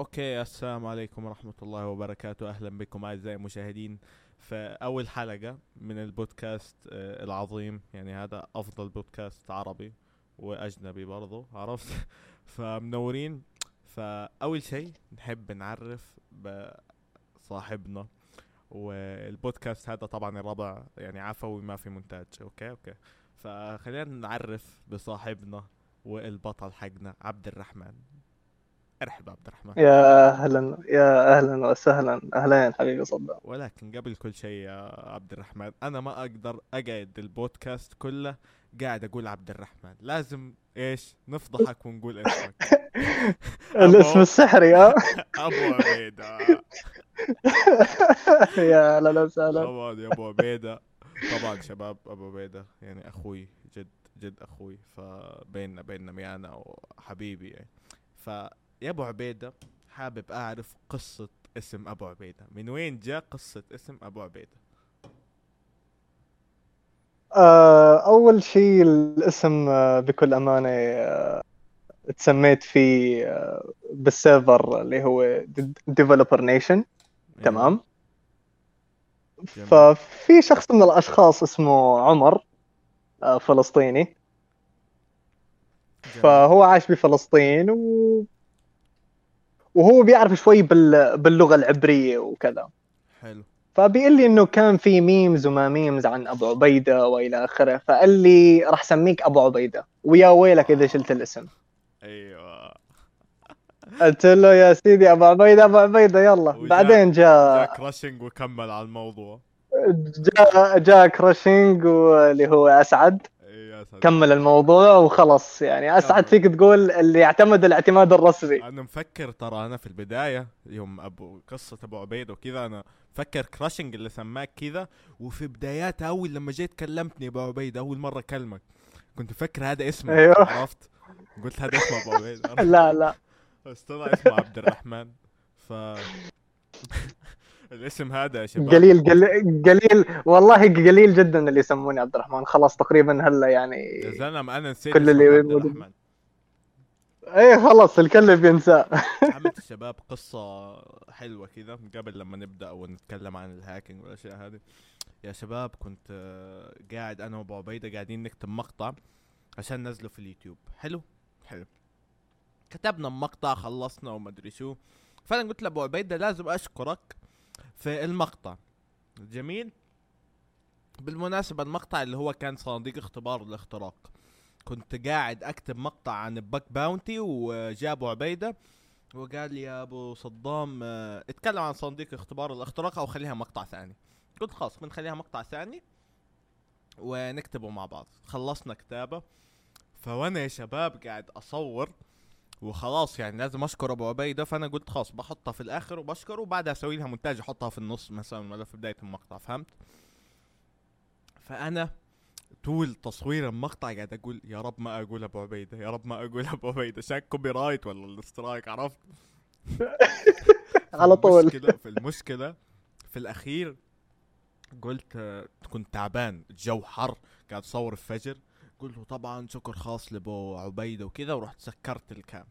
Okay السلام عليكم ورحمة الله وبركاته. أهلا بكم أعزائي المشاهدين فاول حلقة من البودكاست آه، العظيم. يعني هذا أفضل بودكاست عربي وأجنبي برضو عرفت؟ فمنورين. فأول شيء نحب نعرف بصاحبنا والبودكاست هذا طبعا الرابع يعني عفوي ما في مونتاج. okay okay. فخلينا نعرف بصاحبنا والبطل حقنا عبد الرحمن. أرحب عبد الرحمن. يا أهلا يا أهلا وسهلا. اهلين حبيبي صدق. ولكن قبل كل شيء يا عبد الرحمن أنا ما أقدر أقعد البودكاست كله قاعد أقول عبد الرحمن. لازم إيش؟ نفضحك ونقول اسمك. الاسم السحري ها؟ أبو عبيدة. يا أهلا وسهلا. طبعا يا أبو عبيدة. طبعا شباب أبو عبيدة يعني أخوي جد جد أخوي. فبيننا بيننا ميانا وحبيبي يعني. فيا أبو عبيدة حابب أعرف قصة اسم أبو عبيدة. من وين جاء قصة اسم أبو عبيدة؟ آه، أول شيء الاسم آه، بكل أمانة آه، تسميت فيه بال server اللي هو Developer Nation تمام؟ جميل. ففي شخص من الأشخاص اسمه عمر فلسطيني. جميل. فهو عايش بفلسطين و... وهو بيعرف شوي بال... باللغة العبرية وكذا. حلو. فبيقول لي إنه كان في memes وما memes عن أبو عبيدة وإلى آخره فقال لي راح سميك أبو عبيدة. ويا ويلك إذا شلت الاسم. أيوه. قلت له يا سيدي أبو عبيدة أبو عبيدة يلا. بعدين جاء جاء كراشنج وكمل على الموضوع. جاء جاء كراشينج واللي هو أسعد. كمل الموضوع وخلص يعني. أسعد فيك تقول اللي يعتمد الاعتماد الرسمي. أنا مفكر ترى أنا في البداية يوم أبو قصة أبو عبيد وكذا أنا فكر كراشنج اللي سماك كذا وفي بداياتها أول لما جيت كلمتني أبو عبيد أول مرة أكلمك. كنت فكر هذا اسمه أيوه. عرفت؟ قلت هذا اسمه أبو عبيد. لا لا. بس طلع اسمه عبد الرحمن. ف الاسم هذا يا شباب. قليل قليل قليل. والله قليل جدا اللي يسموني عبد الرحمن. خلاص تقريبا هلا يعني يا زلمة أنا نسيت كل اللي عبد. الرحمن. إيه خلاص الكل بينساه عملت الشباب قصة حلوة كذا قبل لما نبدأ ونتكلم عن الهاكينج والأشياء هذه. يا شباب كنت آه، قاعد أنا وأبو عبيدة قاعدين نكتب مقطع عشان ننزله في اليوتيوب. حلو؟ حلو. كتبنا مقطع خلصنا ومدري شو. فأنا قلت لأبو عبيدة لازم أشكرك في المقطع. جميل؟ بالمناسبة المقطع اللي هو كان صناديق اختبار الاختراق. كنت قاعد أكتب مقطع عن bug bounty وجاء ابو عبيدة وقال لي يا أبو صدام آه، اتكلم عن صناديق اختبار الاختراق أو خليها مقطع ثاني. قلت خلاص بنخليها مقطع ثاني ونكتبه مع بعض. خلصنا كتابة. فوأنا يا شباب قاعد أصور وخلاص يعني لازم أشكر أبو عبيده فأنا قلت خلاص بحطها في الآخر وبشكره وبعدها أسوي لها مونتاج أحطها في النص مثلا ولا في بداية المقطع فهمت؟ فأنا طول تصوير المقطع قاعد أقول يا رب ما أقول أبو عبيده يا رب ما أقول أبو عبيده عشان copyright ولا ال strike عرفت؟ على طول. المشكلة في المشكلة في الأخير قلت كنت تعبان الجو حر قاعد أصور الفجر قلت له طبعا شكر خاص لأبو عبيدة وكذا ورحت سكرت الكام.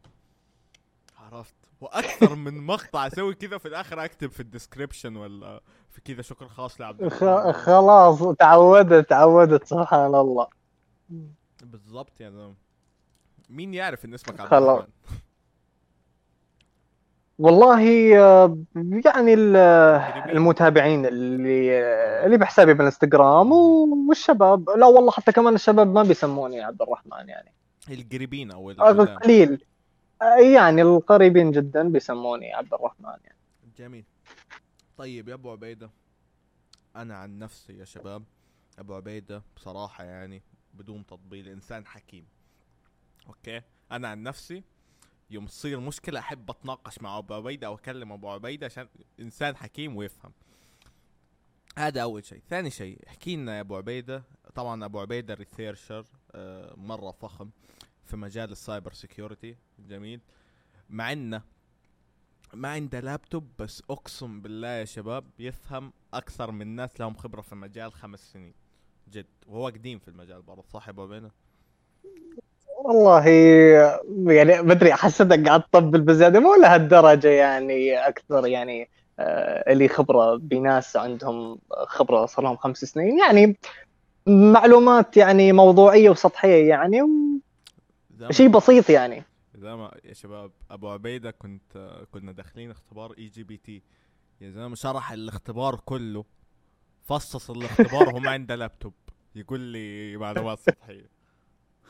عرفت؟ وأكثر من مقطع أسوي كذا في الآخر أكتب في الديسكربشن ولا في كذا شكر خاص لعبد. خلاص تعودت تعودت سبحان الله. بالضبط يعني مين يعرف إن اسمك عبد. الرحمن؟ والله آه، يعني ال- المتابعين اللي اللي بحسابي بالانستغرام والشباب. لا والله حتى كمان الشباب ما بيسموني عبد الرحمن يعني. القريبين أو آه، القدام قليل. آه، يعني القريبين جدا بيسموني عبد الرحمن يعني. جميل. طيب يا أبو عبيدة أنا عن نفسي يا شباب أبو عبيدة بصراحة يعني بدون تطبيل إنسان حكيم. أوكي؟ أنا عن نفسي يوم تصير مشكلة أحب أتناقش مع أبو عبيدة أو أكلم أبو عبيدة عشان إنسان حكيم ويفهم. هذا أول شيء. ثاني شيء احكي لنا يا أبو عبيدة. طبعا أبو عبيدة researcher آه، مرة فخم في مجال ال cyber security جميل. مع إنه ما عنده لابتوب بس أقسم بالله يا شباب يفهم أكثر من ناس لهم خبرة في المجال خمس سنين. جد وهو قديم في المجال برضه أبو عبيدة؟ والله يعني ما أدري حسيتك قاعد تطبل بزياده مو لهالدرجة يعني أكثر يعني آه، اللي خبرة بناس عندهم خبرة صار لهم خمس سنين. يعني معلومات يعني موضوعية وسطحية يعني. شيء بسيط يعني. زي ما يا شباب أبو عبيدة كنت كنا داخلين اختبار eJPT يا زلمة شرح الاختبار كله فصص الاختبار ما عنده لابتوب يقول لي معلومات سطحيه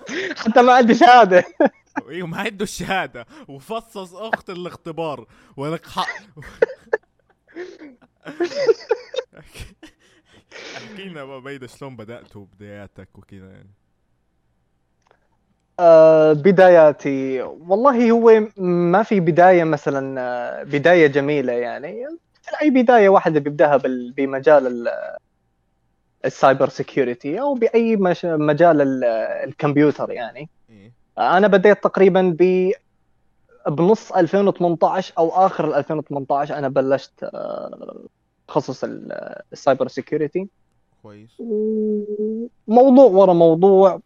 حتى ما عندي شهادة. أيوه ما عنده الشهاده وفصص أخت الاختبار. ولك حق احكي لنا ابو عبيده شلون بدأتوا بداياتك وكذا يعني. آه بداياتي. والله هو ما في بداية مثلا آه، بداية جميلة يعني. أي بداية واحدة بيبدأها بمجال ال cyber security أو بأي مجال الكمبيوتر يعني. إيه؟ أنا بديت تقريبا ب بنص 2018 أو آخر 2018 أنا بلشت آه، تخصص ال cyber security. كويس. موضوع ورا موضوع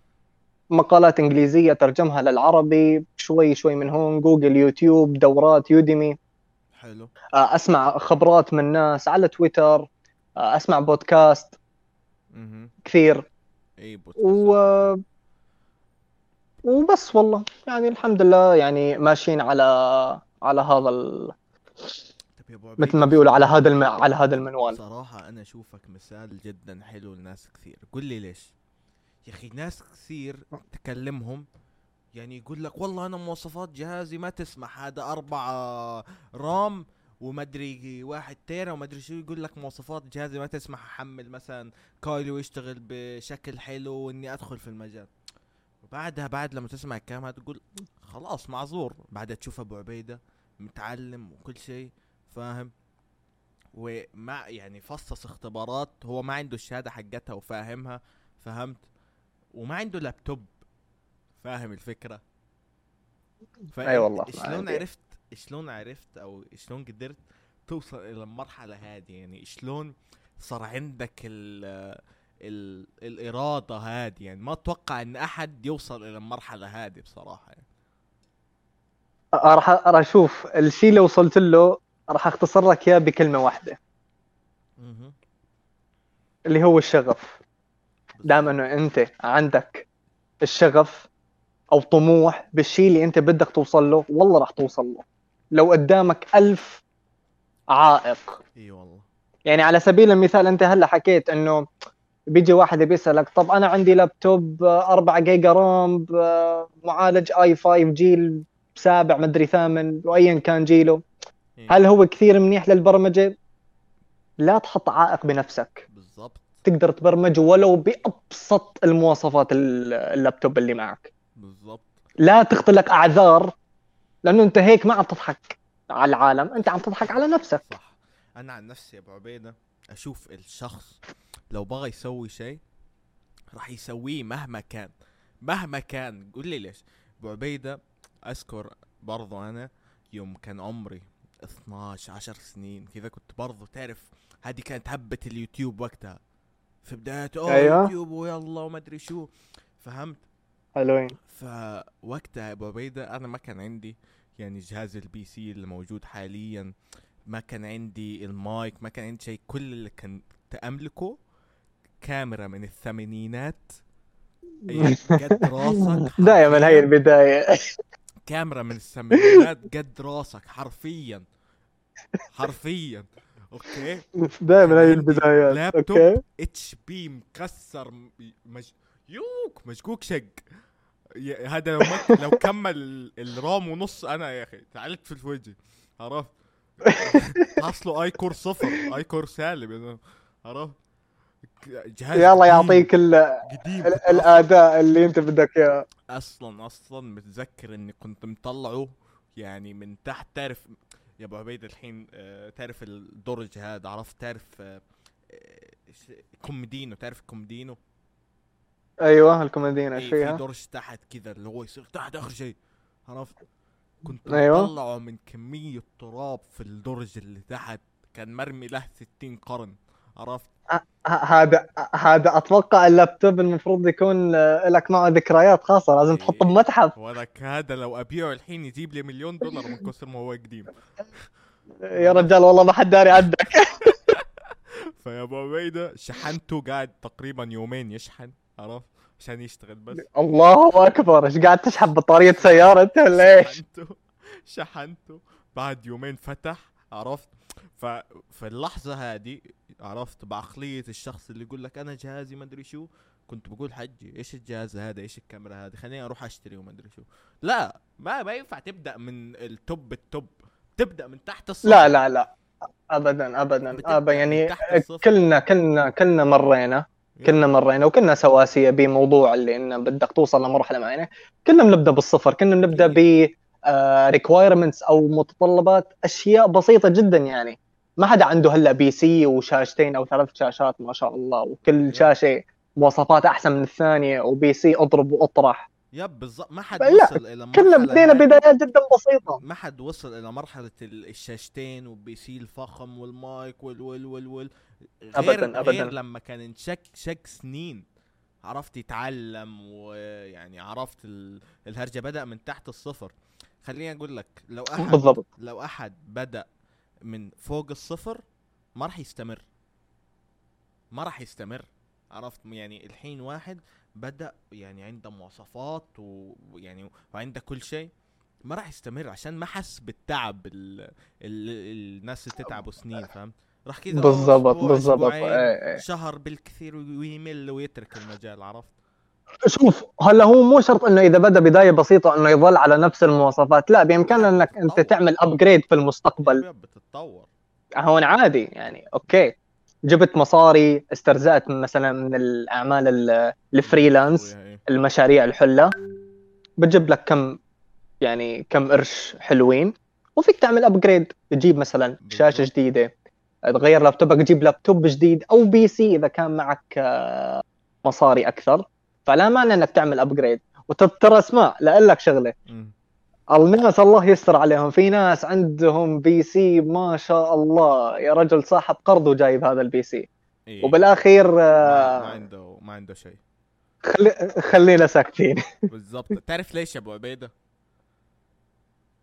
مقالات إنجليزية ترجمها للعربي شوي شوي من هون جوجل يوتيوب دورات Udemy. حلو. آه، أسمع خبرات من ناس على تويتر آه، أسمع بودكاست. كثير. إي و... وبس والله. يعني الحمد لله يعني ماشيين على على هذا ال... مثل ما بيقولوا على هذا الم... على هذا المنوال. صراحة أنا أشوفك مثال جدا حلو لناس كثير. قل لي ليش؟ يا أخي ناس كثير تكلمهم يعني يقول لك والله أنا مواصفات جهازي ما تسمح هذا أربعة رام ومدري واحد تيرا ومدري شو يقول لك مواصفات جهازي ما تسمح أحمل مثلا كايلو يشتغل بشكل حلو وإني أدخل في المجال. وبعدها بعد لما تسمع الكلام هذا تقول خلاص معذور. بعدها تشوف أبو عبيدة متعلم وكل شيء فاهم؟ وما يعني فصص اختبارات هو ما عنده الشهادة حقتها وفاهمها فهمت؟ وما عنده لابتوب فاهم الفكرة؟ أي أيوة والله شلون عرفت شلون عرفت أو شلون قدرت توصل إلى المرحلة هذه؟ يعني شلون صار عندك ال ال الإرادة هذه؟ يعني ما أتوقع إن أحد يوصل إلى المرحلة هذه بصراحة. يعني. راح راح أشوف. الشيء اللي وصلت له راح أختصر لك إياه بكلمة واحدة. اللي هو الشغف. دام إنه أنت عندك الشغف أو طموح بالشيء اللي أنت بدك توصل له والله راح توصل له. لو قدامك ألف عائق. إي والله. يعني على سبيل المثال أنت هلأ حكيت إنه بيجي واحد بيسألك طب أنا عندي لابتوب 4 جيجا رام معالج آي 5 جيل سابع مدري ثامن وايا كان جيله. إيه. هل هو كثير منيح للبرمجة؟ لا تحط عائق بنفسك. بالضبط. تقدر تبرمج ولو بأبسط المواصفات اللابتوب اللي معك. بالضبط. لا تختلق أعذار. لأنه أنت هيك ما عم تضحك على العالم أنت عم تضحك على نفسك. صح. أنا عن نفسي يا أبو عبيدة أشوف الشخص لو بغى يسوي شيء راح يسويه مهما كان. مهما كان. قول لي ليش؟ أبو عبيدة أذكر برضو أنا يوم كان عمري 12 10 سنين كذا كنت برضو تعرف هذه كانت هبة اليوتيوب وقتها. في بدايته أوه أيوة. يوتيوب ويلا وما أدري شو. فهمت؟ حلوين. فوقتها أبو عبيدة أنا ما كان عندي يعني جهاز ال PC اللي موجود حاليا ما كان عندي المايك ما كان عندي شيء. كل اللي كنت املكه كاميرا من الثمانينات. قد راسك دائما هي البداية. كاميرا من الثمانينات قد راسك حرفيا. حرفيا. أوكي؟ دائما هي البدايات لابتوب اتش بي مكسر مج... يوك مشكوك شق هذا لو. لو كمل الرام ونص أنا يا أخي تعالت في الوجه عرفت؟ أصله أي كور صفر أي كور سالب. عرفت؟ جهاز يلا يعطيك ال... الأداء اللي أنت بدك إياه. أصلا أصلا متذكر إني كنت مطلعه يعني من تحت. تعرف يا أبو عبيد الحين آه تعرف الدرج هذا عرفت؟ تعرف آه كومدينو تعرف كومدينو أيوه الكوميديين إيش فيها؟ في درج تحت كذا اللي هو يصير تحت آخر شيء. عرفت؟ كنت أيوة. من كمية تراب في الدرج اللي تحت. كان مرمي له 60 قرن. عرفت؟ هذا هذا أتوقع اللابتوب المفروض يكون آه، لك معه ذكريات خاصة لازم تحطه بمتحف. ولك هذا لو أبيعه الحين يجيب لي مليون دولار من كثر ما هو قديم. يا رجال والله ما حد داري عنك فيا أبو عبيدة شحنته قاعد تقريبا يومين يشحن. عرفت؟ عشان يشتغل بس. الله أكبر إيش قاعد تشحن بطارية سيارة أنت ولا إيش؟ شحنته. شحنته. بعد يومين فتح عرفت؟ ففي اللحظة هذه عرفت؟ بعقلية الشخص اللي يقول لك أنا جهازي ما أدري شو كنت بقول حجي إيش الجهاز هذا؟ إيش الكاميرا هذه؟ خليني أروح أشتري وما أدري شو. لا ما ما ينفع تبدأ من ال top ال top. تبدأ من تحت الصفر. لا لا لا. ابدا ابدا ابدا يعني. كلنا كلنا كلنا مرينا. كلنا مرينا وكلنا سواسية بموضوع اللي انه بدك توصل لمرحلة معينة. كلنا بنبدأ بالصفر كلنا بنبدأ ب requirements أو متطلبات أشياء بسيطة جدا يعني. ما حدا عنده هلأ PC وشاشتين أو ثلاث شاشات ما شاء الله وكل شاشة مواصفات أحسن من الثانية و PC أضرب وأطرح. yep بالضبط. ما حد وصل إلى كلنا مرحلة بدينا. بدايات جدا بسيطة. ما حد وصل إلى مرحلة ال- الشاشتين وال PC الفخم والمايك وال وال وال وال. غير أبداً، أبداً. غير لما كان انشك شك سنين. عرفت يتعلم ويعني عرفت ال- الهرجة بدأ من تحت الصفر. خليني أقول لك لو أحد بالضبط. لو أحد بدأ من فوق الصفر ما راح يستمر. ما راح يستمر. عرفت؟ يعني الحين واحد بدأ يعني عنده مواصفات ويعني وعنده كل شيء ما راح يستمر عشان ما حس بالتعب ال... ال... الناس اللي تتعبوا سنين فهمت؟ راح كذا بالضبط بالضبط. إيه، إيه. شهر بالكثير ويمل ويترك المجال عرفت؟ شوف هلا هو مو شرط إنه إذا بدأ بداية بسيطة إنه يظل على نفس المواصفات لا بإمكانه إنك أنت تعمل upgrade في المستقبل. بتتطور هون عادي يعني أوكي. جبت مصاري استرزقت مثلا من الأعمال ال- ال freelance إيه. المشاريع الحلة. بتجيب لك كم يعني كم قرش حلوين وفيك تعمل upgrade تجيب مثلا شاشة. جديدة. تغير لابتوبك تجيب لابتوب جديد أو PC إذا كان معك آه، مصاري أكثر. فلا مانع إنك تعمل upgrade وترى لأقول لك شغلة. الناس الله يستر عليهم. في ناس عندهم PC ما شاء الله. يا رجل صاحب قرض وجايب هذا ال PC. إيه. وبالآخير ما, آه، ما عنده ما عنده شيء. خلي خلينا ساكتين. بالضبط. تعرف ليش يا أبو عبيدة؟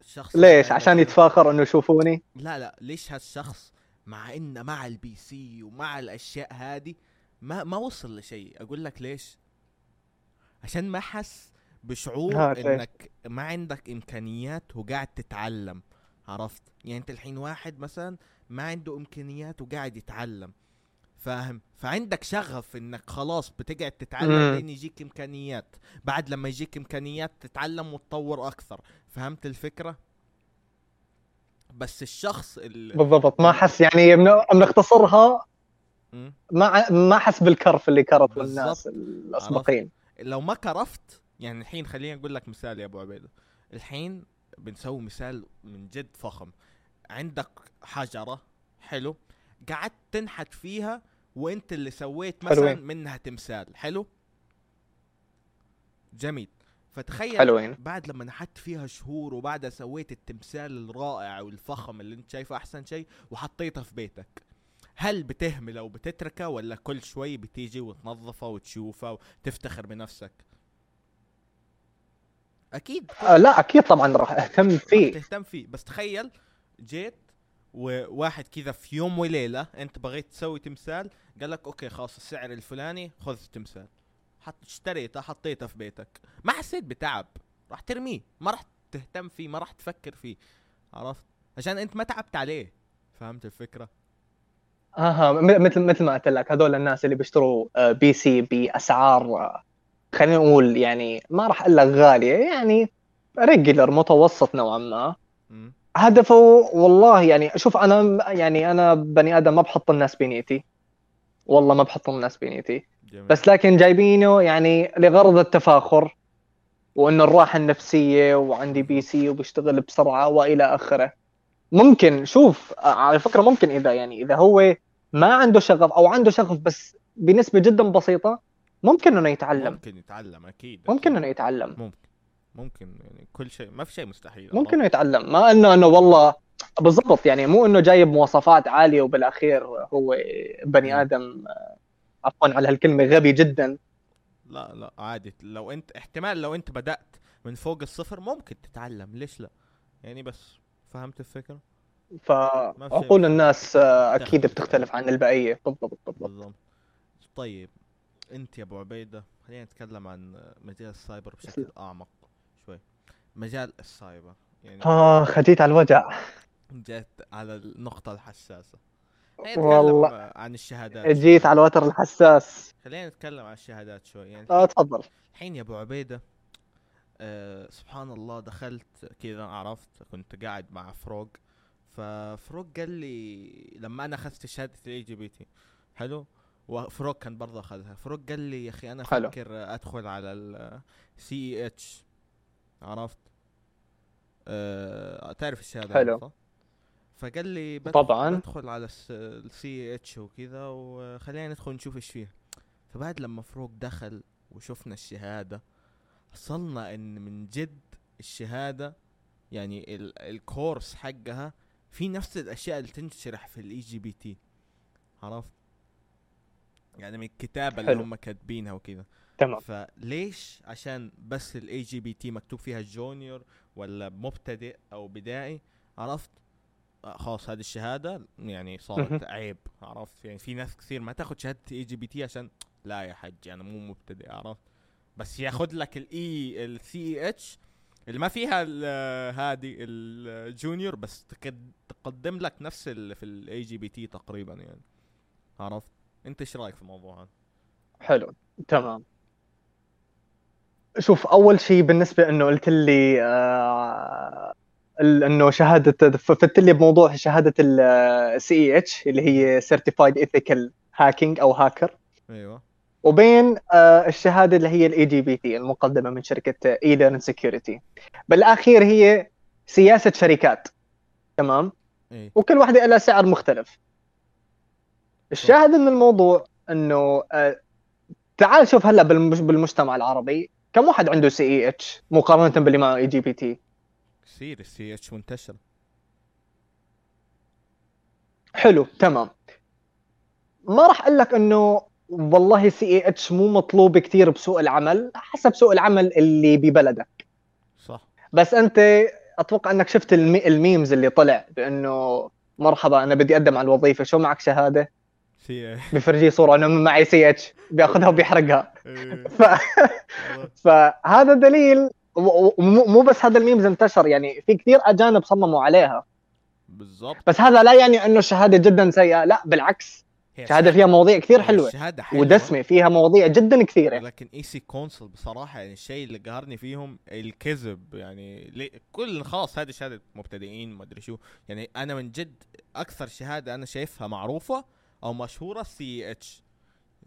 الشخص ليش؟ عشان يتفاخر إنه يشوفوني؟ لا لا. ليش هالشخص مع انه مع ال PC ومع الأشياء هذه ما ما وصل لشيء. أقول لك ليش؟ عشان ما حس بشعور ليش؟ إنك ما عندك إمكانيات وقاعد تتعلم. عرفت؟ يعني أنت الحين واحد مثلا ما عنده إمكانيات وقاعد يتعلم. فاهم؟ فعندك شغف إنك خلاص بتقعد تتعلم. لين يجيك إمكانيات. بعد لما يجيك إمكانيات تتعلم وتطور أكثر. فهمت الفكرة؟ بس الشخص اللي بالضبط ما حس يعني بن- بنختصرها. ما ما حس بالكرف اللي كرف. الناس الأسبقين لو ما كرفت يعني الحين خليني أقول لك مثال يا أبو عبيدة الحين بنسوي مثال من جد فخم عندك حجرة حلو قعدت تنحت فيها وأنت اللي سويت مثلا. منها تمثال حلو جميل فتخيل حلوين بعد لما نحت فيها شهور وبعدها سويت التمثال الرائع والفخم اللي انت شايفه أحسن شيء وحطيته في بيتك هل بتهمله وبتتركه ولا كل شوي بتيجي وتنظفه وتشوفه وتفتخر بنفسك؟ أكيد. آه لا أكيد طبعا راح أهتم فيه. تهتم فيه. بس تخيل جيت وواحد كذا في يوم وليلة أنت بغيت تسوي تمثال قال لك okay خلاص السعر الفلاني خذ التمثال حط اشتريته حطيته في بيتك. ما حسيت بتعب. راح ترميه. ما راح تهتم فيه. ما راح تفكر فيه. عرفت؟ عشان انت ما تعبت عليه. فهمت الفكرة؟ أها. مثل مثل ما قلت لك هذول الناس اللي بيشتروا آه، PC باسعار آه، خلينا نقول يعني ما راح أقول لك غالية. يعني regular متوسط نوعا ما. هدفه والله يعني شوف أنا يعني أنا بني آدم ما بحط الناس بنيتي. والله ما بحط الناس بنيتي. جميل بس لكن جايبينه يعني لغرض التفاخر وانه الراحة النفسية وعندي PC وبيشتغل بسرعة وإلى آخره ممكن شوف على فكرة ممكن إذا يعني إذا هو ما عنده شغف أو عنده شغف بس بنسبة جدا بسيطة ممكن إنه يتعلم ممكن يتعلم أكيد ممكن. إنه يتعلم ممكن ممكن يعني كل شيء ما في شيء مستحيل ممكن؟ إنه يتعلم ما إنه إنه والله بالضبط يعني مو إنه جايب مواصفات عالية وبالأخير هو بني. آدم عفوا على هالكلمة غبي جدا. لا لا عادي. لو انت احتمال لو انت بدأت من فوق الصفر ممكن تتعلم. ليش لا؟ يعني بس فهمت الفكرة؟ فعقول الناس آه، أكيد بتختلف عن البقية. بالضبط بالضبط. طيب انت يا أبو عبيدة خلينا نتكلم عن مجال السايبر بشكل أعمق شوي. مجال السايبر يعني آه خديت على الوجع. جيت على النقطة الحساسة. خلينا والله. عن الشهادات جيت. على الوتر الحساس خلينا نتكلم عن الشهادات شوي يعني آه تفضل الحين يا أبو عبيدة آه سبحان الله دخلت كذا عرفت كنت قاعد مع فروق ففروق قال لي لما أنا أخذت شهادة ال eJPT حلو وفروق كان برضه أخذها فروق قال لي يا أخي أنا. أفكر أدخل على ال CEH عرفت آه تعرف الشهادة حلو. فقال لي بدخل طبعاً. بدخل على ال CEH وكذا وخلينا ندخل نشوف إيش فيه. فبعد لما فروق دخل وشفنا الشهادة وصلنا إن من جد الشهادة يعني ال ال course حقها في نفس الأشياء اللي تنشرح في ال eJPT عرفت؟ يعني من الكتابة اللي حلو. هم كاتبينها وكذا تمام. فليش عشان بس ال eJPT مكتوب فيها junior ولا مبتدئ أو بدائي. عرفت؟ خلاص هذه الشهادة يعني صارت. عيب عرفت؟ يعني في ناس كثير ما تاخذ شهادة eJPT عشان لا يا حجي أنا مو مبتدئ عرفت؟ بس ياخذ لك ال ال CEH اللي ما فيها ال- هذه ال junior بس تقد- تقدم لك نفس اللي في ال eJPT تقريبا يعني. عرفت؟ أنت إيش رأيك في الموضوع هذا؟ حلو تمام. شوف أول شيء بالنسبة إنه قلت لي آه إنه شهاده فت لي بموضوع شهادة ال CEH اللي هي certified ethical hacking أو هاكر أيوه. وبين آه الشهادة اللي هي ال eJPT المقدمة من شركة eLearnSecurity بالأخير هي سياسة شركات. تمام؟ إيه. وكل واحدة لها سعر مختلف. الشاهد من الموضوع إنه آه، تعال شوف هلأ بالمجتمع العربي كم واحد عنده CEH مقارنة باللي معه eJPT كثير ال CEH منتشر. حلو تمام. ما راح أقول لك إنه والله CEH مو مطلوب كثير بسوق العمل حسب سوق العمل اللي ببلدك. صح. بس أنت أتوقع إنك شفت المي... ال memes اللي طلع بإنه مرحبا أنا بدي أقدم على الوظيفة شو معك شهادة؟ بفرجيه صورة إنه معي CEH بياخذها وبيحرقها. إيه. ف... فهذا دليل مو بس هذا ال memes انتشر يعني في كثير أجانب صمموا عليها. بالضبط. بس هذا لا يعني إنه الشهادة جدا سيئة لا بالعكس. هي شهادة فيها مواضيع كثير هي حلوة الشهادة حلوة. ودسمة فيها مواضيع جدا كثيرة. ولكن EC-Council بصراحة يعني الشيء اللي قهرني فيهم الكذب يعني كل خلاص هذه شهادة مبتدئين ما أدري شو. يعني أنا من جد أكثر شهادة أنا شايفها معروفة أو مشهورة CEH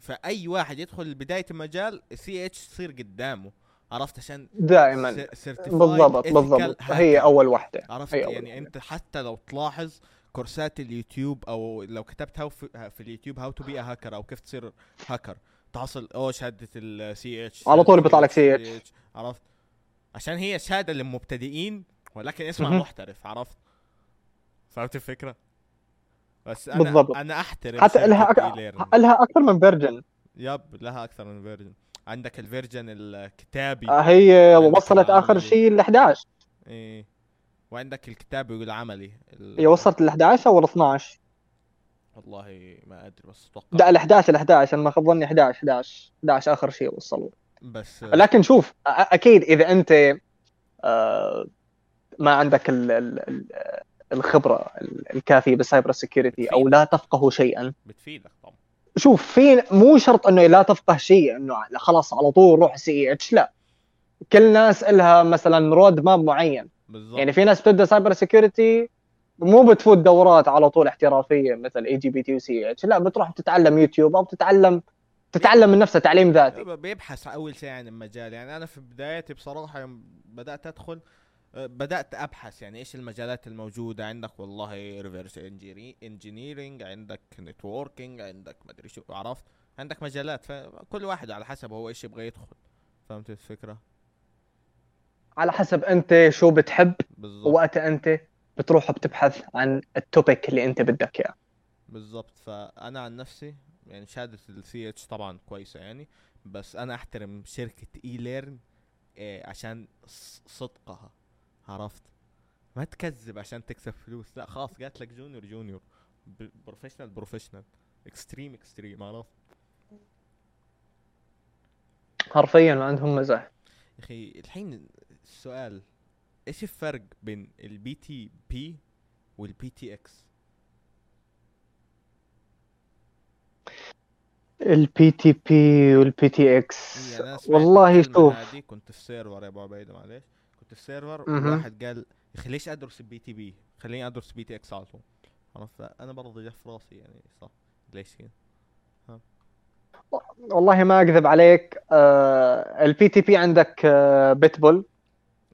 فأي واحد يدخل بداية المجال CEH تصير قدامه. عرفت عشان دائما. بالضبط بالضبط. هي. أول واحدة. عرفت؟ هي أول يعني أنت حتى لو تلاحظ كورسات اليوتيوب أو لو كتبت how في, في اليوتيوب how to be hacker أو كيف تصير هاكر تحصل أو شهادة ال CEH على طول بيطلع لك CEH. عرفت؟ عشان هي شهادة للمبتدئين ولكن اسمها. محترف عرفت؟ فهمت الفكرة؟ بس أنا بالضبط. أنا أحترم حتى لها. أك... لها أكثر من version يب لها أكثر من version عندك ال version الكتابي. هي عندك وصلت آخر. شيء ال 11 إيه. وعندك الكتابي والعملي. ال- هي وصلت ال 11 أو ال 12 والله ما أدري بس أتوقع لا ال 11 ال 11 أنا ما خاب ظني 11 11 11 آخر شيء وصلوا. بس لكن شوف أكيد إذا أنت آه، ما عندك ال- ال- ال- الخبرة ال- الكافية بال cyber security أو لا تفقه شيئا. بتفيدك طبعا. شوف في مو شرط إنه لا تفقه شيء إنه خلاص على طول روح CEH لا. كل ناس لها مثلا roadmap معين. بالضبط. يعني في ناس بتبدأ cyber security مو بتفوت دورات على طول احترافية مثل eJPT و CEH لا بتروح تتعلم يوتيوب أو بتتعلم تتعلم من نفسها تعليم ذاتي. بيبحث أول شيء عن المجال. يعني أنا في بدايتي بصراحة يوم بدأت أدخل بدأت أبحث يعني إيش المجالات الموجودة؟ عندك والله reverse engineering عندك networking عندك ما أدري شو عرفت؟ عندك مجالات فكل واحد على حسب هو إيش يبغى يدخل. فهمت الفكرة؟ على حسب أنت شو بتحب بالضبط. وقتها أنت بتروح بتبحث عن ال topic اللي أنت بدك إياه. بالظبط فأنا عن نفسي يعني شهادة ال CEH طبعا كويسة يعني بس أنا أحترم شركة eLearn إيه عشان صدقها. عرفت. ما تكذب عشان تكسب فلوس. لا خلاص جات لك junior junior professional professional extreme extreme عرفت. حرفيا ما عندهم مزح. يا أخي الحين السؤال إيش الفرق بين ال PTP وال PTX ال PTP وال PTX والله شوف. كنت في سيرفر يا أبو عبيده معلش كنت في سيرفر مهم. وواحد قال يا أخي ليش ادرس البي تي بي خليني أدرس بي تي إكس على طول. عرفت أنا برضه جا في راسي يعني صح؟ ليش كذا والله ما أكذب عليك آه البي تي بي عندك آه بيتبول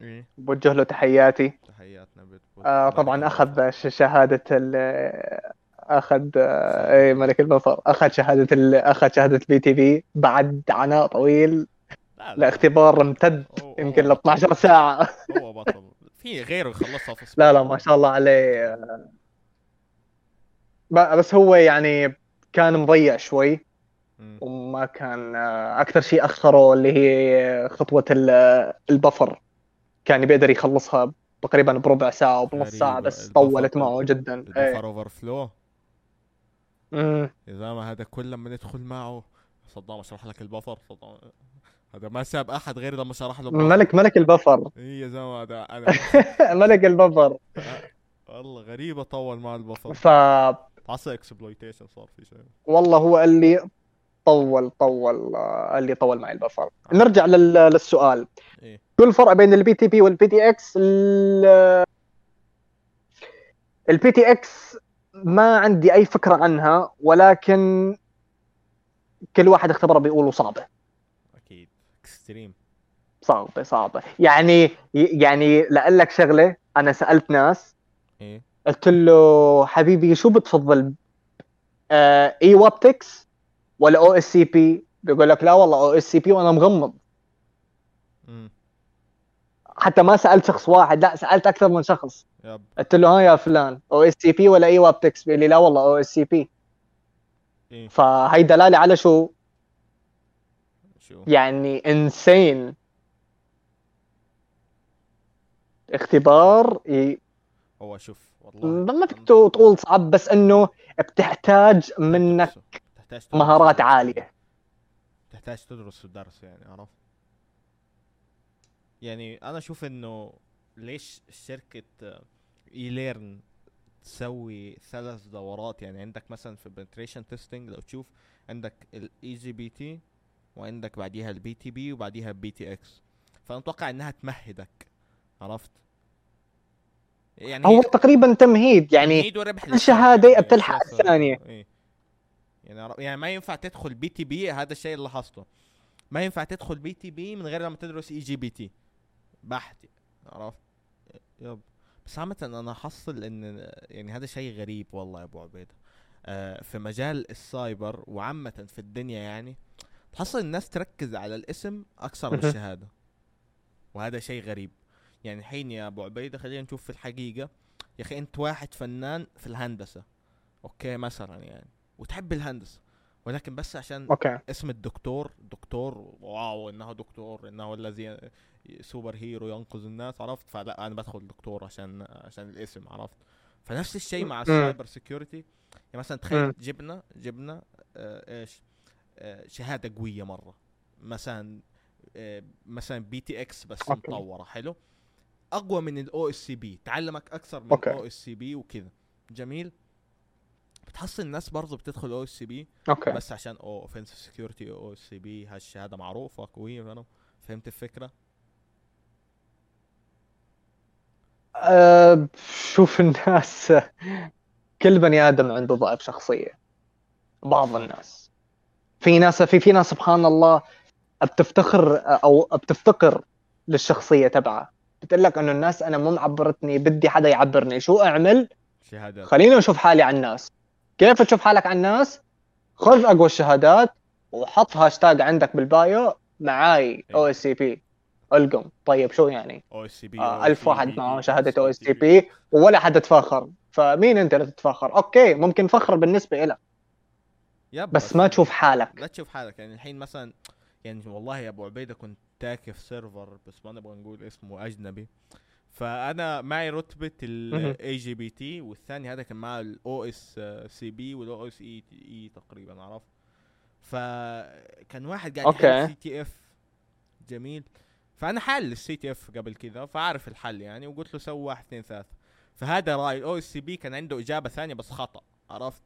إيه. بوجه له تحياتي. تحياتنا بيت آه طبعا أخذ ش- شهادة ال أخذ آه إيه ملك البفر أخذ شهادة أخذ شهادة البي تي بي بعد عناء طويل. لا لا. لاختبار امتد يمكن ل هو 12 ساعة. هو بطل. في غيره يخلصها في لا لا. ما شاء الله عليه. بس هو يعني كان مضيع شوي. وما كان آه، أكثر شيء أخره اللي هي خطوة ال- البفر. كان بيقدر يخلصها تقريبا بربع ساعة أو بنص ساعة. بس طولت معه جدا. البفر اوفر فلو. يا زلمه هذا كل لما ندخل معه صدام أشرح لك البفر صدام. هذا ما ساب أحد غير لما شرح له. ملك ملك البفر إيه يا زلمة هذا أنا. ملك البفر والله غريبة طول مع البفر ف عصا اكسبلويتيشن صار في شيء. والله هو قال لي طول طول آه، قال لي طول معي البفر نرجع لل- للسؤال. إيه. شو الفرق بين البي تي بي والبي تي إكس البي تي إكس ما عندي أي فكرة عنها ولكن كل واحد اختبره بيقولوا صعبة. extreme صعبة صعبة. يعني يعني لأقول لك شغلة أنا سألت ناس إيه. قلت له حبيبي شو بتفضل آه eWPTX ولا OSCP بيقول لك لا والله OSCP وأنا مغمض. حتى ما سألت شخص واحد لا سألت أكثر من شخص. yep. قلت له ها يا فلان OSCP ولا eWPTX بيقول لي لا والله OSCP فهي دلالة على شو؟ شو. يعني انسين اختبار ي... هو شوف والله. ما فيك تقول صعب بس إنه بتحتاج منك تحتاج مهارات. عالية. تحتاج تدرس الدرس يعني عرفت؟ يعني أنا أشوف إنه ليش شركة اي ليرن تسوي ثلاث دورات؟ يعني عندك مثلا في penetration testing لو تشوف عندك ال eJPT وعندك بعديها ال PTP وبعديها ال PTX فأنا أتوقع إنها تمهدك. عرفت؟ يعني هو تقريبا تمهيد يعني تمهيد وربح الشهادة للشركة، بتلحق سياسة. الثانية. إيه. يعني يعني ما ينفع تدخل PTP هذا الشيء اللي لاحظته. ما ينفع تدخل PTP من غير لما تدرس eJPT بحت. عرفت؟ yep. بس عامة أنا حصل إن يعني هذا شيء غريب والله يا أبو عبيدة. آه في مجال السايبر وعامة في الدنيا يعني تحصل الناس تركز على الاسم أكثر من مهم. الشهادة. وهذا شيء غريب. يعني الحين يا أبو عبيدة خلينا نشوف في الحقيقة. يا أخي أنت واحد فنان في الهندسة. okay مثلا يعني. وتحب الهندسة. ولكن بس عشان okay. اسم الدكتور دكتور wow إنه دكتور إنه الذي superhero ينقذ الناس عرفت؟ فلا أنا بدخل دكتور عشان عشان الاسم عرفت؟ فنفس الشيء مع. ال cyber security يعني مثلا تخيل. جبنا جبنا آه إيش؟ آه شهادة قوية مرة. مثلا آه مثلا PTX بس okay. مطورة حلو؟ أقوى من ال OSCP تعلمك أكثر من. ال OSCP وكذا. جميل؟ بتحصل الناس برضو بتدخل OSCP okay. بس عشان أو offensive security OSCP هالشهادة معروفة قوية فاهم فهمت الفكرة؟ أه شوف الناس كل بني آدم عنده ضعف شخصية. بعض الناس. في ناس في في ناس سبحان الله بتفتخر أو بتفتقر للشخصية تبعها. بتقول لك إنه الناس أنا مو معبرتني بدي حدا يعبرني. شو أعمل؟ شهادات. خليني أشوف حالي على الناس. كيف تشوف حالك على الناس؟ خذ أقوى الشهادات وحط هاشتاج عندك بالبايو معاي أو إس سي بي. ألقم. طيب شو يعني؟ أو إس سي بي آه، ألف واحد معه شهادة أو إس تي بي ولا حد تفاخر. فمين أنت اللي تتفاخر؟ أوكي ممكن فخر بالنسبة لك يب بس ما تشوف حالك. لا تشوف حالك. يعني الحين مثلا يعني والله يا أبو عبيدة كنت تاكف سيرفر بس ما نبغى نقول اسمه أجنبي. فأنا معي رتبة. الاي جي بي تي والثاني هذا كان معه الاو اس CP وال OSEE تقريبا عرفت؟ فكان واحد قاعد. يحل CTF جميل. فأنا حل ال CTF قبل كذا فعارف الحل يعني وقلت له سوي واحد اثنين ثلاثة. فهذا رأي ال OSCP كان عنده إجابة ثانية بس خطأ عرفت؟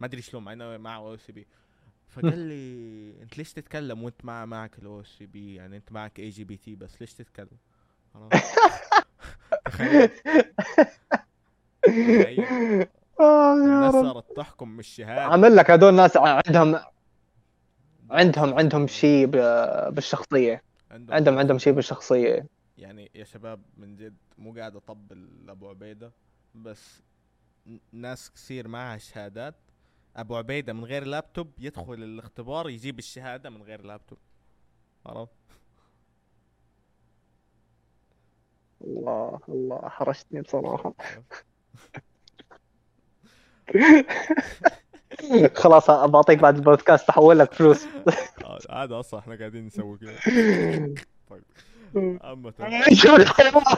ما أدري شلون مع إنه معه OSCP فقال لي أنت ليش تتكلم وأنت مع معك ال OSCP يعني أنت معك eJPT بس ليش تتكلم؟ تخيل. آه الناس صارت تحكم من الشهادة. عامل لك هذول الناس عندهم عندهم عندهم شيء ب- بالشخصية. عندهم. عندهم شيء بالشخصية. يعني يا شباب من جد مو قاعد أطبل لأبو عبيدة بس ناس كثير معها شهادات أبو عبيدة من غير لابتوب يدخل الاختبار يجيب الشهادة من غير لابتوب. عرفت؟ الله الله حرجتني بصراحة. خلاص بعطيك بعد البودكاست أحول لك فلوس. هذا أصلا إحنا قاعدين نسوي كذا. طيب. الحيوان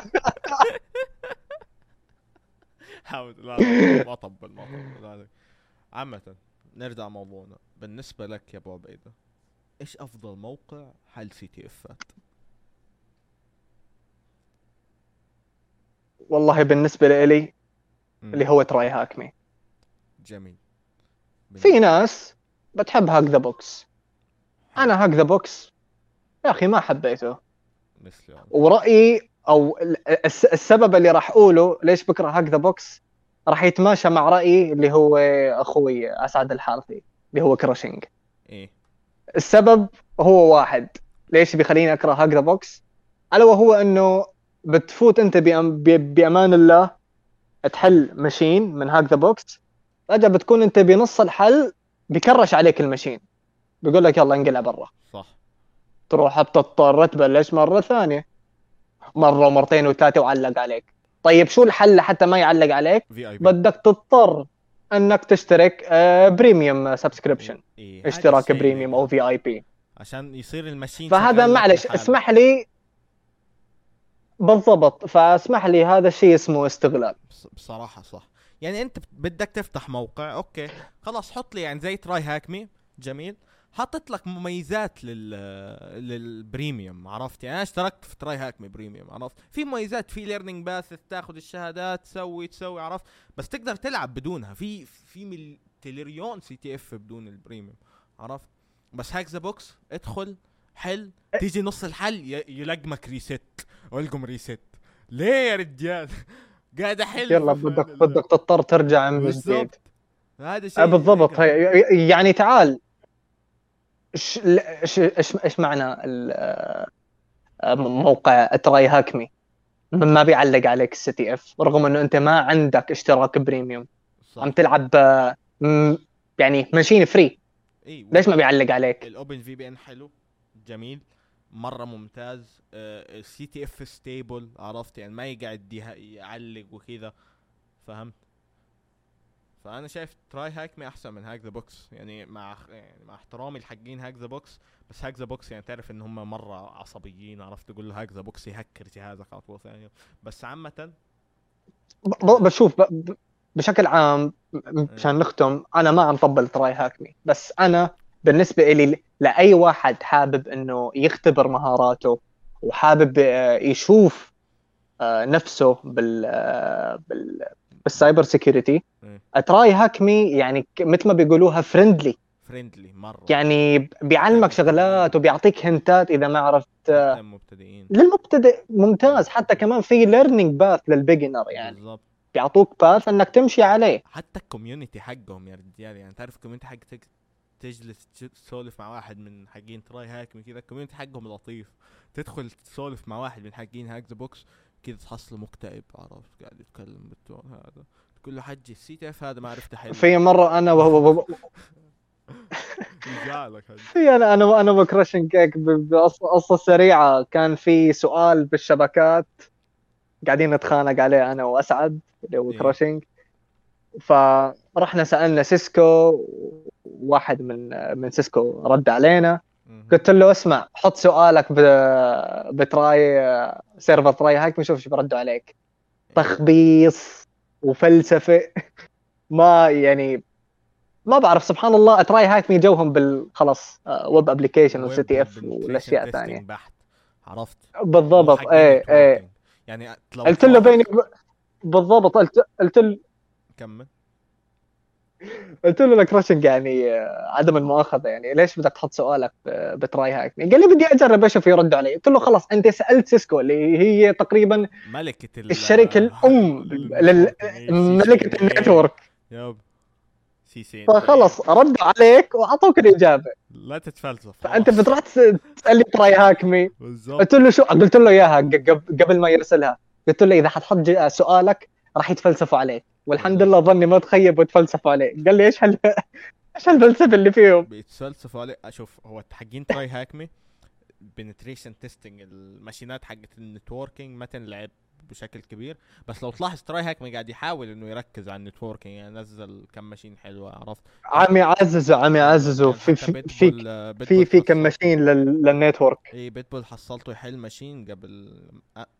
حاول لا ما طبل ما طبل. عامة نرجع موضوعنا بالنسبة لك يا أبو عبيدة إيش أفضل موقع حل CTF ات؟ والله بالنسبة لي مم. اللي هو TryHackMe جميل في ناس بتحب Hack The Box أنا Hack The Box يا أخي ما حبيته مثل يعني. ورأيي أو ال- الس- السبب اللي راح أقوله ليش بكره Hack The Box راح يتماشى مع رأيي اللي هو أخوي أسعد الحارثي اللي هو crashing إيه. السبب هو واحد. ليش بيخليني أكره Hack The Box؟ ألا وهو إنه بتفوت أنت بأم بأمان الله تحل machine من Hack The Box فجاه بتكون أنت بنص الحل بيكرش عليك ال machine. بيقول لك يلا انقلع برا. صح. تروح بتضطر تبلش مرة ثانية. مرة ومرتين وثلاثة وعلق عليك. طيب شو الحل لحتى ما يعلق عليك؟ بدك تضطر أنك تشترك آه، premium subscription إيه. اشتراك premium أو VI P عشان يصير ال machine فهذا معلش. اسمح لي. بالضبط فاسمح لي هذا الشيء اسمه استغلال. بص- بصراحة صح. يعني أنت بدك تفتح موقع okay. خلاص حط لي يعني زي TryHackMe جميل. حطت لك مميزات لل لل premium عرفت يعني أنا اشتركت في TryHackMe premium عرفت؟ في مميزات في learning path تاخذ الشهادات تسوي تسوي عرفت؟ بس تقدر تلعب بدونها. في في مل... تريليون CTF بدون ال premium عرفت؟ بس Hack The Box ادخل حل تيجي نص الحل ي- يلقمك reset والقم reset ليه يا رجال؟ قاعد أحل يلا بدك بدك تضطر ترجع من جديد. بالضبط. هذا شيء آه، بالضبط. يعني تعال إيش إيش إيش إيش معنى آه، موقع TryHackMe ما بيعلق عليك ال CTF رغم إنه أنت ما عندك اشتراك premium. صح. عم تلعب آه، يعني machine free. إي ليش ما بيعلق عليك؟ ال OpenVPN حلو جميل مرة ممتاز ال CTF stable عرفت؟ يعني ما يقعد يعلق وكذا فهمت؟ فأنا شايف TryHackMe أحسن من Hack The Box يعني مع يعني مع احترامي لحقين Hack The Box بس Hack The Box يعني تعرف إن هم مرة عصبيين عرفت تقول له Hack The Box يهكر جهازك على طول. ثانية بس عامة بشوف بشكل عام م- مشان نختم أنا ما عم طبل TryHackMe بس أنا بالنسبة لي لأي واحد حابب إنه يختبر مهاراته وحابب آه، يشوف آه، نفسه بال آه، بال بال cyber security. TryHackMe يعني ك- مثل ما بيقولوها فريندلي فريندلي مرة. يعني بيعلمك شغلات وبيعطيك hint ات إذا ما عرفت. آه، حتى مبتدئين للمبتدئ ممتاز. حتى كمان في learning path لل beginner يعني. بالضبط. بيعطوك path إنك تمشي عليه. حتى ال community حقهم يا رجال يعني تعرف ال community حقك تجلس تج- تسولف مع واحد من حقين TryHackMe كذا ال community حقهم لطيف. تدخل تسولف مع واحد من حقين Hack The Box كذا تحصله مكتئب عرفت؟ قاعد يتكلم بال tone هذا. تقول له حجي ال CTF هذا ما عرفت احل في مرة أنا وهو في أنا أنا أنا وكراشنج هيك بقصه سريعة. كان في سؤال بالشبكات. قاعدين نتخانق عليه أنا وأسعد اللي هو إيه. كراشنج فرحنا سألنا Cisco واحد من من Cisco رد علينا. قلت له اسمع حط سؤالك ب try server TryHack بنشوف إيش بردوا عليك. تخبيص وفلسفة. ما يعني ما بعرف سبحان الله TryHackMe جوهم بال خلاص web application و CTF والاشياء الثانية. عرفت؟ بالضبط إيه إيه. يعني قلت له بيني بالضبط قلت قلت له كمل. قلت له الكراشنج يعني آه، عدم المؤاخذة يعني ليش بدك تحط سؤالك ب TryHack قال لي بدي أجرب أشوف يرد علي. قلت له خلاص أنت سألت Cisco اللي هي تقريبا ملكة ال- الشركة الأم لل-. ملكة CCNA. ال network. yep. CC فخلص ردوا عليك وأعطوك الإجابة. لا تتفلسف فأنت. بتروح تس- تسالني TryHackMe. قلت له شو؟ قلت له إياها قب- قبل ما يرسلها. قلت له إذا حتحط سؤالك راح يتفلسفوا عليك. والحمد لله ظني ما تخيب وتفلسفوا عليه. قال لي إيش هال إيش هالفلسفة اللي فيهم؟ بيتفلسفوا عليه. أشوف هو حقين TryHackMe. penetration testing ال machine ات حقت ال networking ما تنلعب بشكل كبير. بس لو تلاحظ TryHackMe قاعد يحاول إنه يركز على ال networking يعني نزل كم machine حلوة عرفت؟ عم يعززوا عم يعززوا كان في في في في, في كم machine لل- لل network. اي بيتبول حصلته يحل machine قبل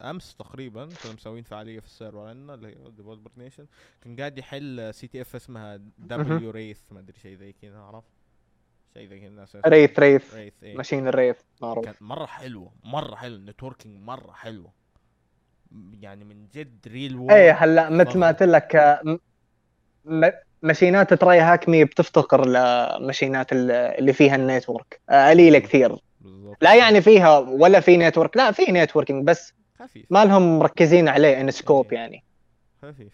أمس تقريبا كنا مسوين فعالية في ال server عندنا اللي هي Developer Nation كان قاعد يحل CTF اسمها W Wreath ما أدري شيء زي كذا عرفت؟ شيء زي كذا الناس Wreath Wreath Wreath machine ال Wreath معروف. كانت مرة حلوة مرة حلوة ال networking مرة حلوة. يعني من جد real world إيه هلا مثل ما قلت لك machine ات TryHackMe بتفتقر ل machine ات ال- اللي فيها ال network. آه، قليلة كثير. بالضبط. لا يعني فيها ولا في network. لا في networking بس خفيف. ما لهم مركزين عليه in scope يعني. خفيف.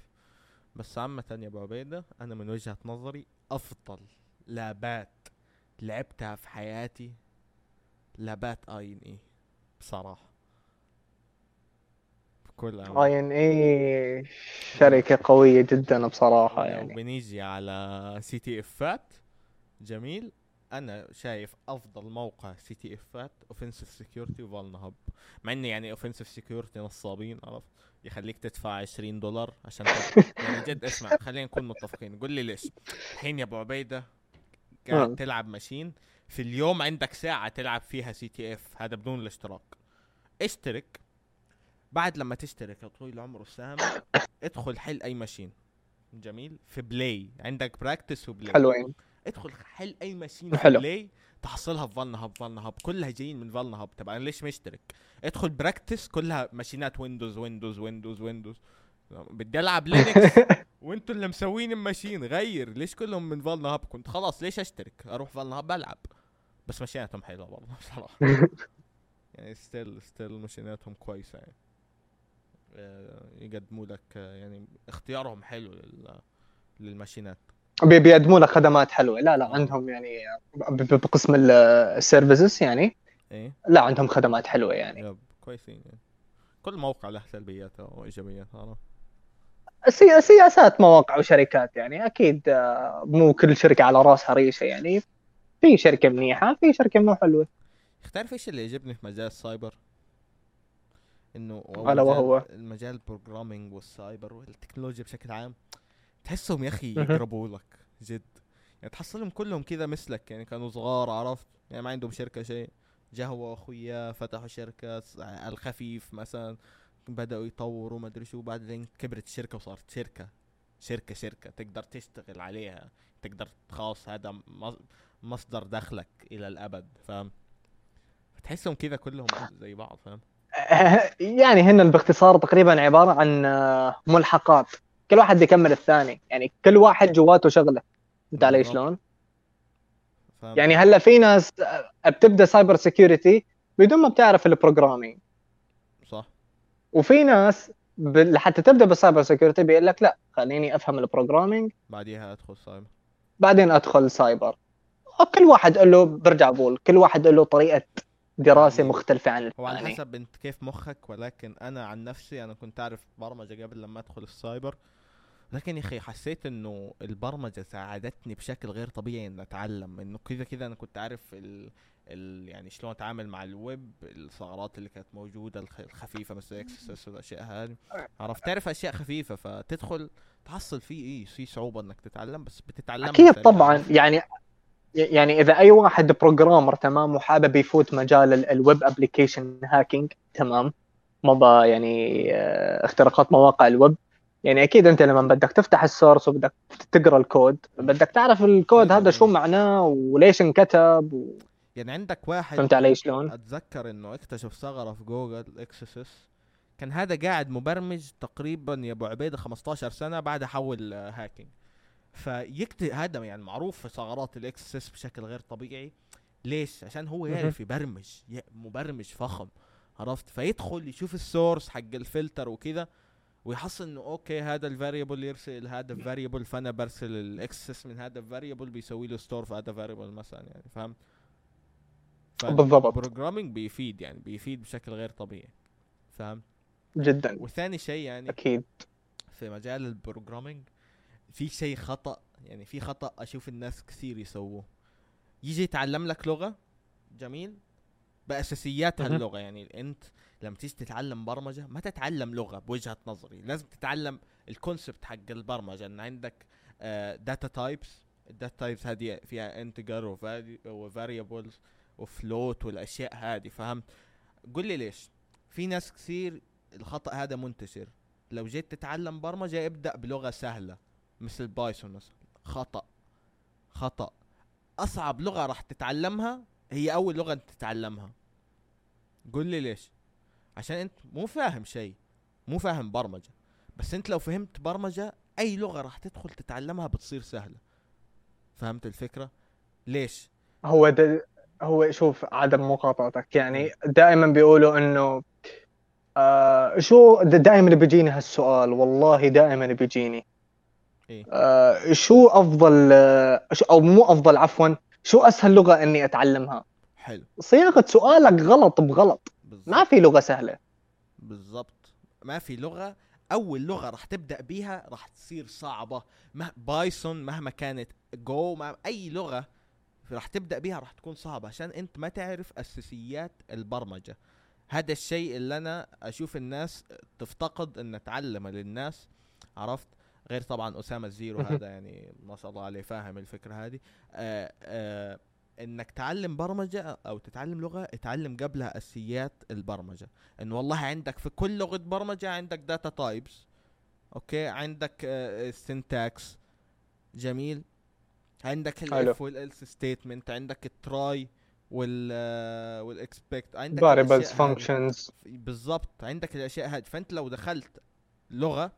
بس عامة يا أبو عبيدة أنا من وجهة نظري أفضل lab ات لعبتها في حياتي lab ات INE بصراحة. امانة INE شركة قوية جدا بصراحة لو يعني. بنيجي على CTF ات. جميل. أنا شايف أفضل موقع CTF ات Offensive Security و VulnHub مع انه يعني Offensive Security نصابين عرفت؟ يخليك تدفع 20 دولار عشان. يعني جد اسمع خلينا نكون متفقين. قول لي ليش؟ الحين يا أبو عبيدة قاعد نعم. تلعب machine في اليوم عندك ساعة تلعب فيها CTF هذا بدون الاشتراك. اشترك بعد لما تشترك يا طويل العمر والسلامة ادخل حل أي machine. جميل. في Play. عندك Practice و Play حلوين ادخل حل أي machine في حلو. Play. تحصلها في VulnHub VulnHub كلها جايين من VulnHub طب أنا ليش مشترك؟ ادخل Practice كلها ماشينات Windows Windows Windows Windows بدي ألعب Linux وأنتوا اللي مسوين ال machine. غير. ليش كلهم من VulnHub كنت خلاص ليش أشترك؟ أروح VulnHub ألعب. بس ماشيناتهم حلوة والله بصراحة. يعني still ستيل ماشيناتهم كويسة يعني. يقدموا لك آه، يعني اختيارهم حلو لل- للماشينات. بي- بيقدموا لك خدمات حلوة. لا لا عندهم يعني بقسم ال- ال services يعني. إيه. لا عندهم خدمات حلوة يعني. yep كويسين يعني. كل موقع له سلبياته وإيجابياته عرفت سي- سياسات مواقع وشركات يعني. أكيد آه، مو كل شركة على راسها ريشة يعني. في شركة منيحة في شركة مو حلوة. تعرف إيش اللي يعجبني في مجال السايبر؟ إنه مجال- وهو؟ المجال ال programming وال cyber والتكنولوجيا بشكل عام تحسهم يا أخي. يقربوا لك جد. يعني تحصلهم كلهم كذا مثلك يعني كانوا صغار عرفت؟ يعني ما عندهم شركة شيء. جا هو واخويا فتحوا شركة عالخفيف مثلا. بدأوا يطوروا ما أدري شو. بعدين كبرت الشركة وصارت شركة. شركة شركة. تقدر تشتغل عليها. تقدر خلاص هذا مص- مصدر دخلك إلى الأبد فاهم؟ تحسهم كذا كلهم زي بعض فاهم؟ يعني هن باختصار تقريبا عبارة عن آه، ملحقات. كل واحد يكمل الثاني. يعني كل واحد جواته شغلة. فهمت علي. شلون؟ يعني هلا في ناس آه، بتبدأ cyber security بدون ما بتعرف ال programming صح. وفي ناس ب... لحتى تبدأ بال cyber security بيقول لك لا خليني أفهم ال programming بعديها أدخل سايبر بعدين أدخل سايبر كل واحد له برجع بقول كل واحد له طريقة دراسة مختلفة عن هو على حسب انت كيف مخك ولكن أنا عن نفسي أنا كنت أعرف برمجة قبل لما أدخل السايبر. لكن يا أخي حسيت إنه البرمجة ساعدتني بشكل غير طبيعي ان أتعلم. إنه كذا كذا أنا كنت عارف ال... ال... يعني شلون أتعامل مع الويب الثغرات اللي كانت موجودة الخ... الخفيفة مثل XSS والاشياء هذه. عرفت؟ تعرف أشياء خفيفة فتدخل تحصل في إيه في صعوبة إنك تتعلم بس بتتعلم أكيد طبعا. يعني يعني إذا أي واحد programmer تمام وحابب يفوت مجال ال- ال web application hacking تمام. مضى يعني آه، اختراقات مواقع الويب يعني أكيد أنت لما بدك تفتح ال source وبدك تقرأ الكود بدك تعرف الكود هذا شو معناه وليش انكتب و... يعني عندك واحد فهمت علي شلون؟ أتذكر إنه اكتشف ثغرة في Google XSS كان هذا قاعد مبرمج تقريبا يا أبو عبيدة 15 سنة بعد حول hacking فيكتب هذا يعني معروف في ثغرات ال XSS بشكل غير طبيعي. ليش؟ عشان هو. يعرف يبرمج مبرمج فخم عرفت؟ فيدخل يشوف ال source حق الفلتر وكذا ويحصل إنه okay هذا ال variable يرسل هذا ال variable فأنا برسل ال XSS من هذا ال variable بيسوي له store في هذا ال variable مثلا يعني فهمت بالضبط. ال programming بيفيد يعني بيفيد بشكل غير طبيعي فهمت جدا. وثاني شيء يعني أكيد. في مجال ال programming في شيء خطأ يعني في خطأ أشوف الناس كثير يسووه. يجي يتعلم لك لغة جميل بأساسيات مهم. هاللغة يعني أنت لما تيجي تتعلم برمجة ما تتعلم لغة بوجهة نظري لازم تتعلم ال concept حق البرمجة إن عندك data types ال data types هذه فيها integer و variables و float والأشياء هذه فهمت؟ قل لي ليش؟ في ناس كثير الخطأ هذا منتشر. لو جيت تتعلم برمجة ابدأ بلغة سهلة. مثل Python مثلا. خطأ. خطأ. أصعب لغة راح تتعلمها هي أول لغة أنت تتعلمها. قل لي ليش؟ عشان أنت مو فاهم شيء. مو فاهم برمجة. بس أنت لو فهمت برمجة أي لغة راح تدخل تتعلمها بتصير سهلة. فهمت الفكرة؟ ليش؟ هو د... هو شوف عدم مقاطعتك. يعني دائما بيقولوا إنه آه شو دائما بيجيني هالسؤال. والله دائما بيجيني. إيه؟ آه شو أفضل آه أو مو أفضل عفوا شو أسهل لغة إني أتعلمها؟ حلو. صياغة سؤالك غلط بغلط. بالظبط. ما في لغة سهلة. بالضبط ما في لغة. أول لغة راح تبدأ بيها راح تصير صعبة. مه... Python مهما كانت جو مع أي لغة راح تبدأ بيها راح تكون صعبة عشان أنت ما تعرف أساسيات البرمجة. هذا الشيء اللي أنا أشوف الناس تفتقد أن تعلمه للناس عرفت؟ غير طبعا أسامة الزيرو. هذا يعني ما شاء الله عليه فاهم الفكرة هذه آه آه إنك تعلم برمجة أو تتعلم لغة اتعلم قبلها أساسيات البرمجة إن والله عندك في كل لغة برمجة عندك data types okay عندك ال syntax جميل عندك. ال if وال else statement عندك ال try وال وال except عندك هذه. functions بالضبط عندك الأشياء هذه فأنت لو دخلت لغة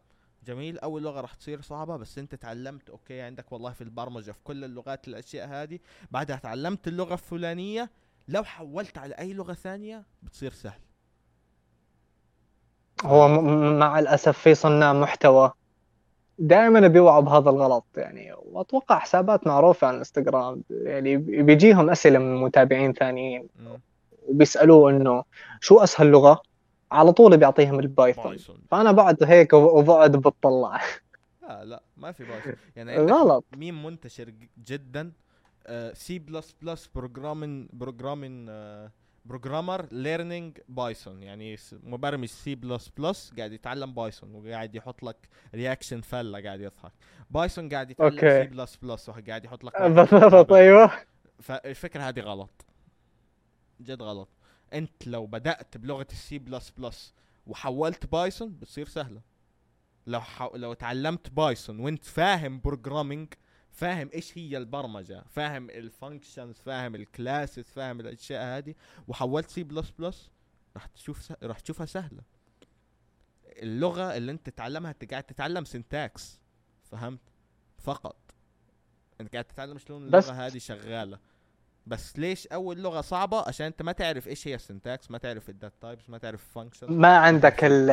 جميل. أول لغة راح تصير صعبة بس أنت تعلمت okay عندك والله في البرمجة في كل اللغات الأشياء هذه. بعدها تعلمت اللغة الفلانية. لو حولت على أي لغة ثانية بتصير سهل. هو م- مع الأسف في صناع محتوى دائما بيوقعوا بهذا الغلط يعني وأتوقع حسابات معروفة على الإنستغرام يعني بيجيهم أسئلة من متابعين ثانيين. وبيسألوه إنه شو أسهل لغة؟ على طول بيعطيهم ال Python Python فأنا بقعد هيك وبقعد بتطلع لا لا ما في Python يعني غلط. ميم منتشر جدا C++ programming programming programmer learning Python يعني مبرمج سي بلس بلس قاعد يتعلم Python وقاعد يحط لك reaction فله قاعد يضحك. Python قاعد يتعلم okay. C++ وقاعد يحط لك بالضبط. أيوه. فالفكرة هذه غلط. جد غلط. انت لو بدأت بلغة السي بلس بلس وحولت بايثون بتصير سهلة. لو حو... لو تعلمت Python وانت فاهم programming فاهم إيش هي البرمجة فاهم ال functions فاهم ال classes فاهم الأشياء هذه وحولت سي بلس بلس راح تشوف س... راح تشوفها سهلة. اللغة اللي انت تتعلمها انت قاعد تتعلم syntax فهمت؟ فقط. انت قاعد تتعلم شلون اللغة هذه شغالة. بس ليش أول لغة صعبة؟ عشان أنت ما تعرف إيش هي ال syntax ما تعرف ال data types ما تعرف ال function ما عندك ال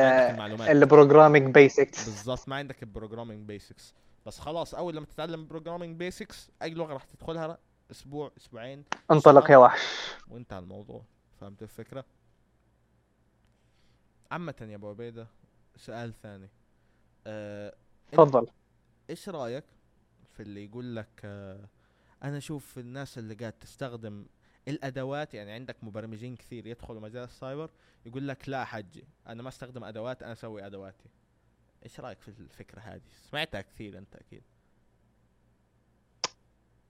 ال programming basics بالضبط ما عندك ال programming basics بس خلاص أول لما تتعلم ال programming basics أي لغة راح تدخلها أسبوع أسبوعين انطلق يا وحش. وانتهى الموضوع. فهمت الفكرة؟ عامة يا أبو عبيدة سؤال ثاني. أه تفضل. إيش رأيك في اللي يقول لك آه، أنا أشوف الناس اللي قاعد تستخدم الأدوات يعني عندك مبرمجين كثير يدخلوا مجال السايبر يقول لك لا حجي أنا ما أستخدم أدوات أنا أسوي أدواتي. إيش رأيك في الفكرة هذه؟ سمعتها كثير أنت أكيد.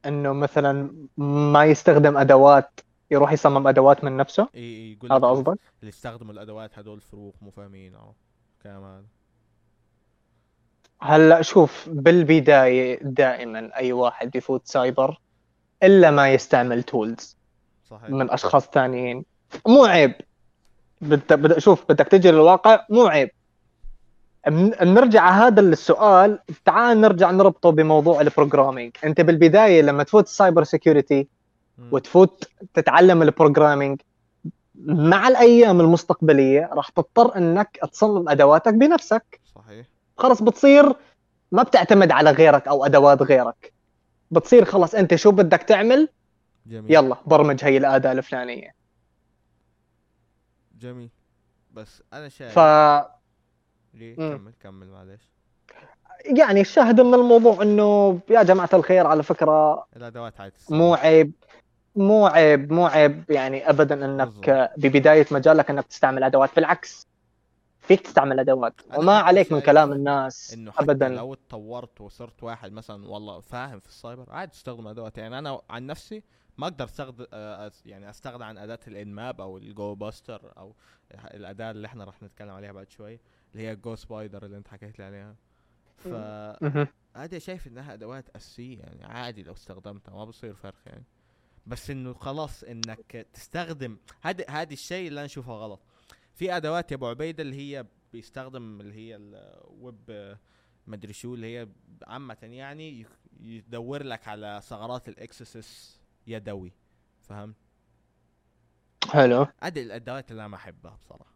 إنه مثلا ما يستخدم أدوات يروح يصمم أدوات من نفسه؟ يقول هذا قصدك اللي يستخدموا الأدوات هذول فروق مو فاهمين أو كلام هذا هلأ شوف بالبداية دائما أي واحد يفوت سايبر إلا ما يستعمل tools صحيح. من أشخاص ثانيين. مو عيب. بدك بدك شوف بدك تجي للواقع مو عيب. بنرجع هذا السؤال تعال نرجع نربطه بموضوع ال programming. أنت بالبداية لما تفوت ال cyber security. وتفوت تتعلم ال programming مع الأيام المستقبلية راح تضطر إنك تصمم أدواتك بنفسك. صحيح. خلص بتصير ما بتعتمد على غيرك أو أدوات غيرك. بتصير خلص أنت شو بدك تعمل؟ جميل. يلا برمج هي الآداة الفلانية. جميل. بس أنا شايف ف ليه. كمل كمل معلش يعني الشاهد من الموضوع إنه يا جماعة الخير على فكرة الأدوات هاي مو عيب مو عيب مو عيب يعني ابدا إنك. ببداية مجالك إنك تستعمل أدوات بالعكس. فيك تستعمل أدوات. وما عليك من كلام الناس إنه حتى ابدا. لو اتطورت وصرت واحد مثلا والله فاهم في السايبر عادي تستخدم أدوات. يعني أنا عن نفسي ما أقدر استخدم يعني استغنى عن أداة ال Nmap أو ال Gobuster أو الأداة اللي إحنا راح نتكلم عليها بعد شوي اللي هي GoSpider اللي أنت حكيت لي عليها. فهذه مهم. شايف إنها أدوات أساسية يعني عادي لو استخدمتها ما بصير فرق يعني. بس إنه خلاص إنك تستخدم هذا هذه الشيء اللي أنا أشوفه غلط. في أدوات يا أبو عبيدة اللي هي بيستخدم اللي هي الويب مدري شو اللي هي عامة يعني يدور لك على ثغرات ال XSS يدوي. فهمت؟ حلو. هذه الأدوات اللي أنا ما أحبها بصراحة.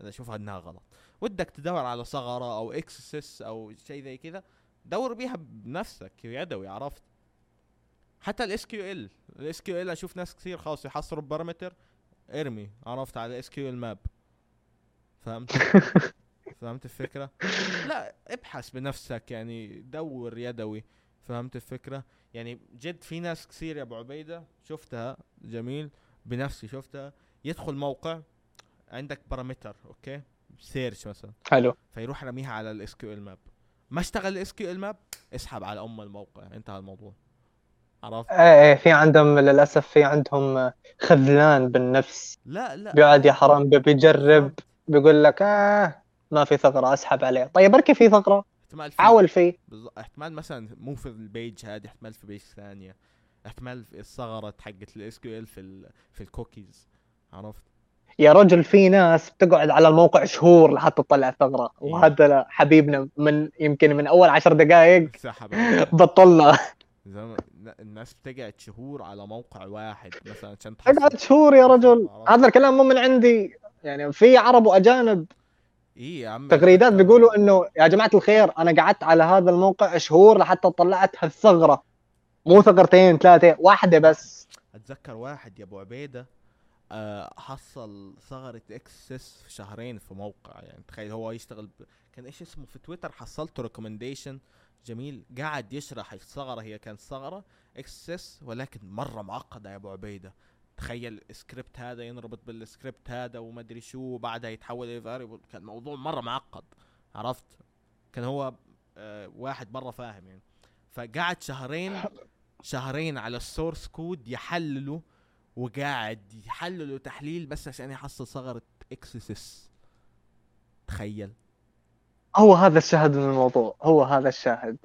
أنا أشوفها إنها غلط. ودك تدور على ثغرة أو XSS أو شيء زي كذا دور بيها بنفسك يدوي عرفت؟ حتى ال SQL ال SQL أشوف ناس كثير خلاص يحصروا parameter إرمي عرفت؟ على sqlmap فهمت؟ فهمت الفكرة؟ لا ابحث بنفسك يعني دور يدوي فهمت الفكرة؟ يعني جد في ناس كثير يا أبو عبيدة شفتها جميل بنفسي شفتها يدخل موقع عندك parameter okay search مثلا حلو فيروح رميها على ال sqlmap ما اشتغل ال sqlmap اسحب على أم الموقع انتهى الموضوع عرفت؟ إيه إيه في عندهم للأسف في عندهم خذلان بالنفس لا لا بيقعد يا حرام بي- بيجرب. بيقول لك آه ما في ثغرة أسحب عليه. طيب بركي في ثغرة. احتمال في حاول فيه. بالظبط احتمال مثلا مو في ال page هذه احتمال في page ثانية. احتمال في الثغرة حقت ال SQL في ال في الكوكيز عرفت؟ يا رجل في ناس بتقعد على الموقع شهور لحتى تطلع الثغرة. إيه. وهذا حبيبنا من يمكن من أول عشر دقائق بطلنا. الناس بتقعد شهور على موقع واحد مثلا عشان اقعد شهور يا رجل؟ هذا الكلام مو من عندي. يعني في عرب وأجانب إيه يا عم تغريدات بيقولوا إنه يا جماعة الخير أنا قعدت على هذا الموقع شهور لحتى طلعت هالثغره مو ثغرتين ثلاثة واحدة بس. أتذكر واحد يا أبو عبيدة آه حصل ثغرة إكسس في شهرين في موقع يعني تخيل هو يشتغل ب... كان إيش اسمه؟ في تويتر حصلته recommendation جميل قاعد يشرح الثغرة هي كانت ثغرة XSS ولكن مرة معقدة يا أبو عبيدة. تخيل السكريبت هذا ينربط بالسكريبت هذا وما أدري شو وبعدها يتحول إلى variable كان موضوع مرة معقد عرفت؟ كان هو آه واحد مرة فاهم يعني. فقعد شهرين شهرين على ال source code يحللوا وقاعد يحللوا تحليل بس عشان يحصل ثغرة XSS تخيل. هو هذا الشاهد من الموضوع. هو هذا الشاهد.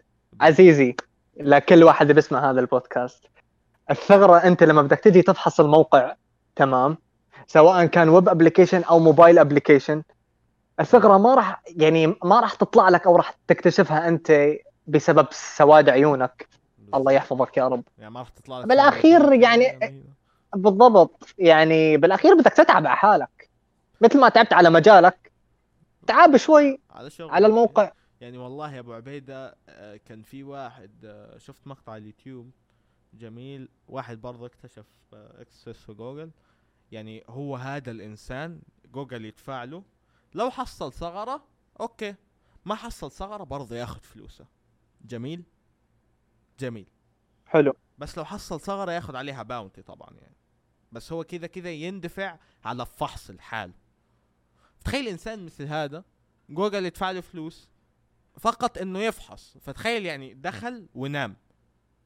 عزيزي لكل واحد بيسمع هذا البودكاست الثغرة أنت لما بدك تجي تفحص الموقع تمام؟ سواء كان web application أو mobile application الثغرة ما راح يعني ما راح تطلع لك أو راح تكتشفها أنت بسبب سواد عيونك. الله يحفظك يا رب. يعني ما راح تطلع لك بالأخير ثغرة. يعني-. بالضبط. يعني بالأخير بدك تتعب على حالك. مثل ما تعبت على مجالك. تعب شوي على على الموقع. يعني والله يا أبو عبيدة آه، كان في واحد آه، شفت مقطع على اليوتيوب جميل. واحد برضه اكتشف XSS في جوجل. يعني هو هذا الإنسان جوجل يدفع له. لو حصل ثغرة okay. ما حصل ثغرة برضه ياخذ فلوسه. جميل؟ جميل. حلو. بس لو حصل ثغرة ياخد عليها bounty طبعا يعني. بس هو كذا كذا يندفع على فحص الحال. تخيل إنسان مثل هذا جوجل يدفع له فلوس فقط إنه يفحص. فتخيل يعني دخل ونام.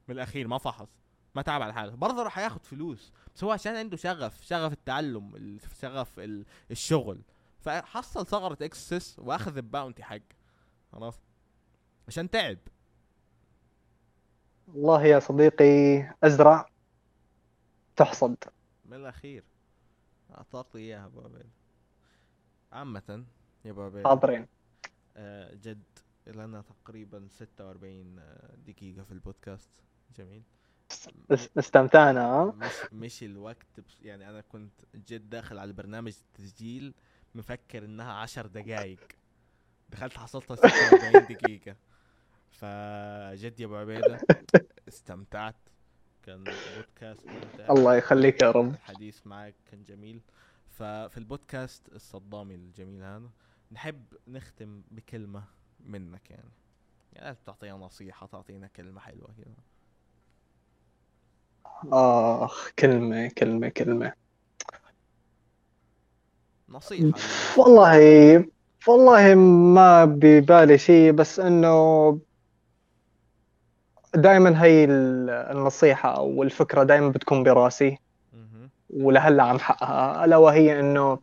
من الأخير ما فحص. ما تعب على حاله. برضه راح ياخد فلوس بس هو عشان عنده شغف شغف التعلم ال- شغف ال- الشغل. فحصل ثغرة XSS وأخذ ال bounty حق عرفت عشان تعب. والله يا صديقي أزرع تحصد. من الأخير. أعطاك إياها عبيد. عامة يا عبيد حاضرين. آه جد لنا تقريبا 46 آه، دقيقة في البودكاست. جميل. استمتعنا مش مش الوقت بس يعني أنا كنت جد داخل على برنامج التسجيل مفكر إنها عشر دقايق. دخلت حصلتها 46 دقيقة. فجد يا أبو عبيدة استمتعت. كان بودكاست ممتع. الله يخليك يا رب. الحديث معك كان جميل. ففي البودكاست الصدامي الجميل هذا نحب نختم بكلمة منك يعني. يعني تعطينا نصيحة تعطينا كلمة حلوة كذا آخ كلمة كلمة كلمة. نصيحة والله والله ما ببالي شيء بس إنه دائما هي ال- النصيحة أو الفكرة دائما بتكون براسي. ولهلأ عم حقها ألا وهي إنه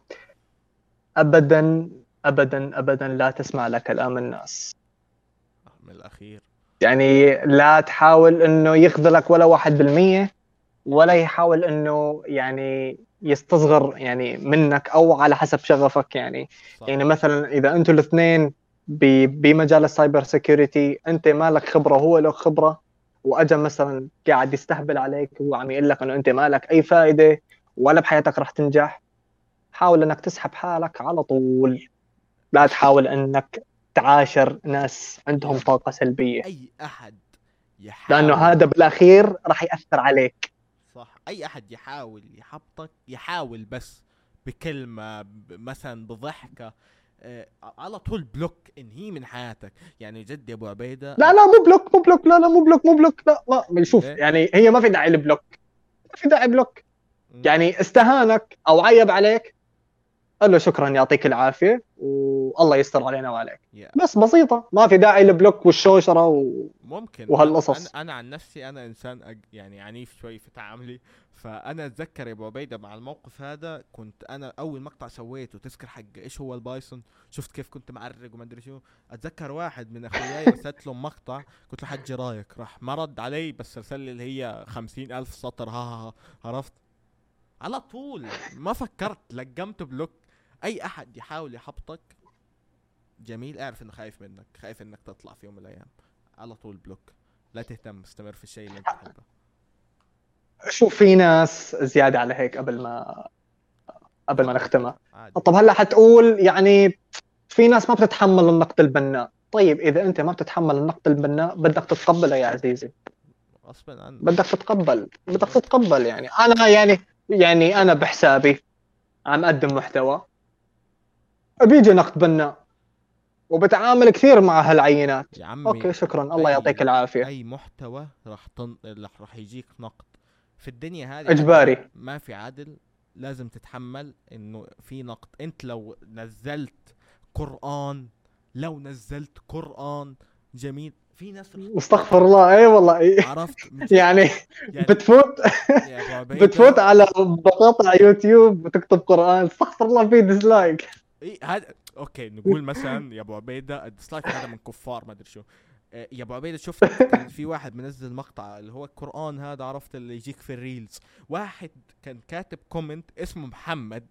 ابدا ابدا ابدا لا تسمع لكلام الناس. من الأخير. يعني لا تحاول إنه يخذلك ولا واحد بالمية. ولا يحاول إنه يعني يستصغر يعني منك أو على حسب شغفك يعني. صح. يعني مثلا إذا أنتم الاثنين بمجال ال cyber security أنت مالك خبرة وهو له خبرة واجا مثلا قاعد يستهبل عليك وهو عم يقول لك إنه أنت مالك أي فائده ولا بحياتك رح تنجح. حاول إنك تسحب حالك على طول. لا تحاول إنك تعاشر ناس عندهم طاقة سلبية. أي أحد يحاول. لأنه هذا بالأخير راح يأثر عليك. صح. أي أحد يحاول يحبطك يحاول بس بكلمة ب- مثلا بضحكة آه على طول block انهي من حياتك. يعني جد يا أبو عبيدة. لا لا مو block مو block لا لا مو block مو block لا ما شوف إيه؟ يعني هي ما في داعي ل block. ما في داعي block. يعني استهانك أو عيب عليك قال له شكرا يعطيك العافية والله يستر علينا وعليك. يا. بس بسيطة ما في داعي ل block والشوشرة و... ممكن. وهالقصص. أنا أنا عن نفسي أنا إنسان أج... يعني عنيف شوي في تعاملي. فأنا أتذكر يا أبو عبيدة مع الموقف هذا كنت أنا أول مقطع سويته تذكر حق إيش هو ال Python شفت كيف كنت معرق وما أدري شو. أتذكر واحد من أخوياي رسلت له مقطع قلت له حجي رايك. راح ما رد علي بس ارسل لي اللي هي خمسين ألف سطر ها ها ها عرفت؟ على طول. ما فكرت لقمت block. أي أحد يحاول يحبطك جميل اعرف إنه خايف منك خايف إنك تطلع في يوم من الأيام. على طول بلوك. لا تهتم استمر في الشيء اللي أنت تحبه. شوف في ناس زيادة على هيك قبل ما قبل ما نختمها. طب هلأ حتقول يعني في ناس ما بتتحمل النقد البناء. طيب إذا أنت ما بتتحمل النقد البناء بدك تتقبله يا عزيزي. غصبا عنك. بدك تتقبل بدك تتقبل يعني. أنا يعني يعني أنا بحسابي عم اقدم محتوى بيجي نقد بناء. وبتعامل كثير مع هالعينات. يا عمي أوكي شكرا. الله يعطيك العافية. أي محتوى راح تن... راح يجيك نقد. في الدنيا هذه إجباري. ما في عدل لازم تتحمل إنه في نقد. أنت لو نزلت قرآن لو نزلت قرآن جميل في ناس استغفر الله. اي والله. إيه. عرفت يعني يعني بتفوت. عبيدة، بتفوت على مقاطع يوتيوب وتكتب قرآن. استغفر الله في dislike هذا okay نقول مثلا يا أبو عبيدة ال dislike هذا من كفار ما أدري شو. آه، يا أبو عبيدة شفت كان في واحد منزل مقطع اللي هو القرآن هذا عرفت اللي يجيك في ال reels. واحد كان كاتب comment اسمه محمد.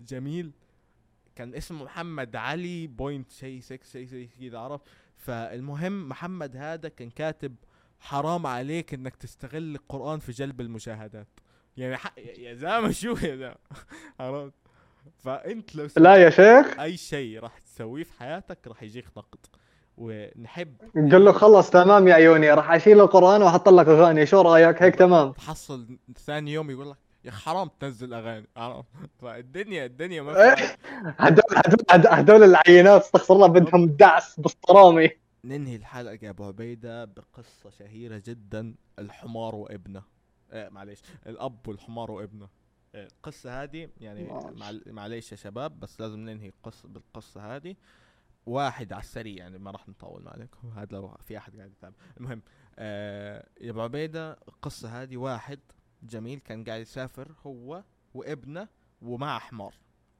جميل. كان اسمه محمد علي point شيء 6 شيء شيء كذا عرفت. فالمهم محمد هذا كان كاتب حرام عليك إنك تستغل القرآن في جلب المشاهدات. يعني حق يا زلمة شو يا زلمة؟ عرفت. فأنت لو لا يا شيخ. أي شيء راح تسويه في حياتك راح يجيك نقد. ونحب قل له خلص تمام يا عيوني. راح أشيل القرآن وأحط لك أغاني. شو رأيك؟ هيك تمام. تحصل ثاني يوم يقول لك يا حرام تنزل أغاني. عرفت؟ فالدنيا الدنيا ما إيه. هدول هدول هدول العينات استغفر الله بدهم دعس بالصرامي. ننهي الحلقة يا أبو عبيدة بقصة شهيرة جدا الحمار وابنه. آه معليش. الأب والحمار وابنه. القصة هذه يعني معليش يا شباب بس لازم ننهي القصة بالقصة هذه. واحد على السريع يعني ما راح نطول عليكم. هذا لو في أحد قاعد يتابع. المهم آه يا أبو عبيدة القصة هذه واحد جميل كان قاعد يسافر هو وابنه ومع حمار.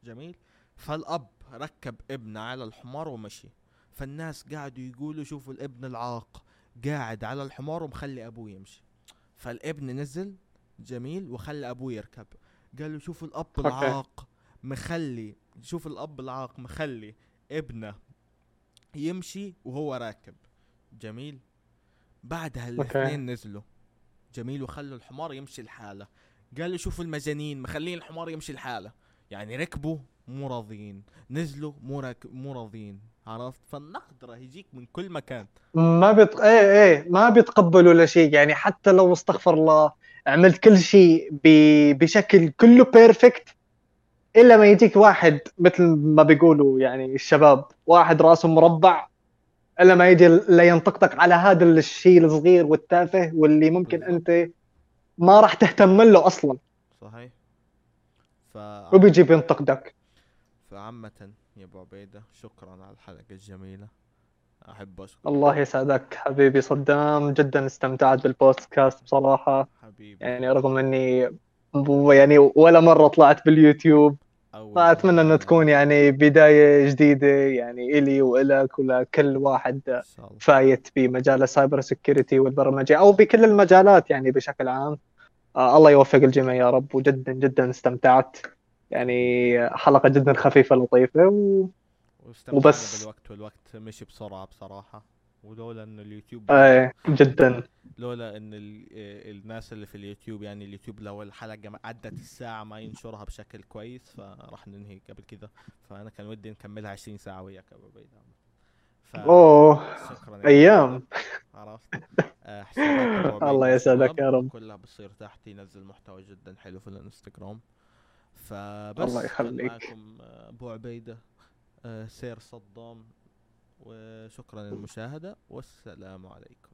جميل؟ فالأب ركب ابنه على الحمار ومشي. فالناس قاعدوا يقولوا شوفوا الابن العاق قاعد على الحمار ومخلي أبوه يمشي. فالابن نزل جميل وخلى أبوه يركب. قالوا شوفوا الأب أوكي. العاق مخلي شوف الأب العاق مخلي ابنه يمشي وهو راكب. جميل؟ بعدها الاثنين نزلوا. جميل وخلوا الحمار يمشي لحاله. قالوا شوفوا المجانين مخلين الحمار يمشي لحاله. يعني ركبوا مو راضيين نزلوا مو راك... مو راضيين عرفت؟ فالنقد راح يجيك من كل مكان. ما بيت... إيه إيه ما بيتقبلوا ولا شيء. يعني حتى لو استغفر الله عملت كل شيء ب... بشكل كله بيرفكت إلا ما يجيك واحد مثل ما بيقولوا يعني الشباب واحد رأسه مربع إلا ما يجي لا ينطقطق على هذا الشيء الصغير والتافه واللي ممكن. أنت ما راح تهتم له أصلا. صحيح. ف... وبيجي بينتقدك فعامة يا أبو عبيدة شكرا على الحلقة الجميلة. أحب اشكر الله يسعدك حبيبي صدام جدا استمتعت بالبودكاست بصراحة. حبيبي. يعني رغم إني يعني ولا مرة طلعت باليوتيوب فأتمنى أنها تكون يعني بداية جديدة يعني إلي وإلك ولكل واحد فايت بمجال ال cyber security والبرمجة أو بكل المجالات يعني بشكل عام. آه الله يوفق الجميع يا رب وجدا جدا استمتعت. يعني حلقة جدا خفيفة لطيفة و... وبس. بالوقت والوقت مشي بسرعة بصراحة. ولولا إن اليوتيوب آه جدا. لولا إن ال... الناس اللي في اليوتيوب يعني اليوتيوب لو الحلقة ما عدت الساعة ما ينشرها بشكل كويس فراح ننهي قبل كده. فأنا كان ودي نكملها 20 ساعة وياك يا أبو عبيدة ف... أوه شكرا عبيدة. عرفت؟ آه، الله يسعدك يا رب. كلها بتصير تحت ينزل محتوى جدا حلو في الانستغرام فبس الله يخليك. معكم آه، أبو عبيدة آه، سير صدام وشكرا للمشاهدة والسلام عليكم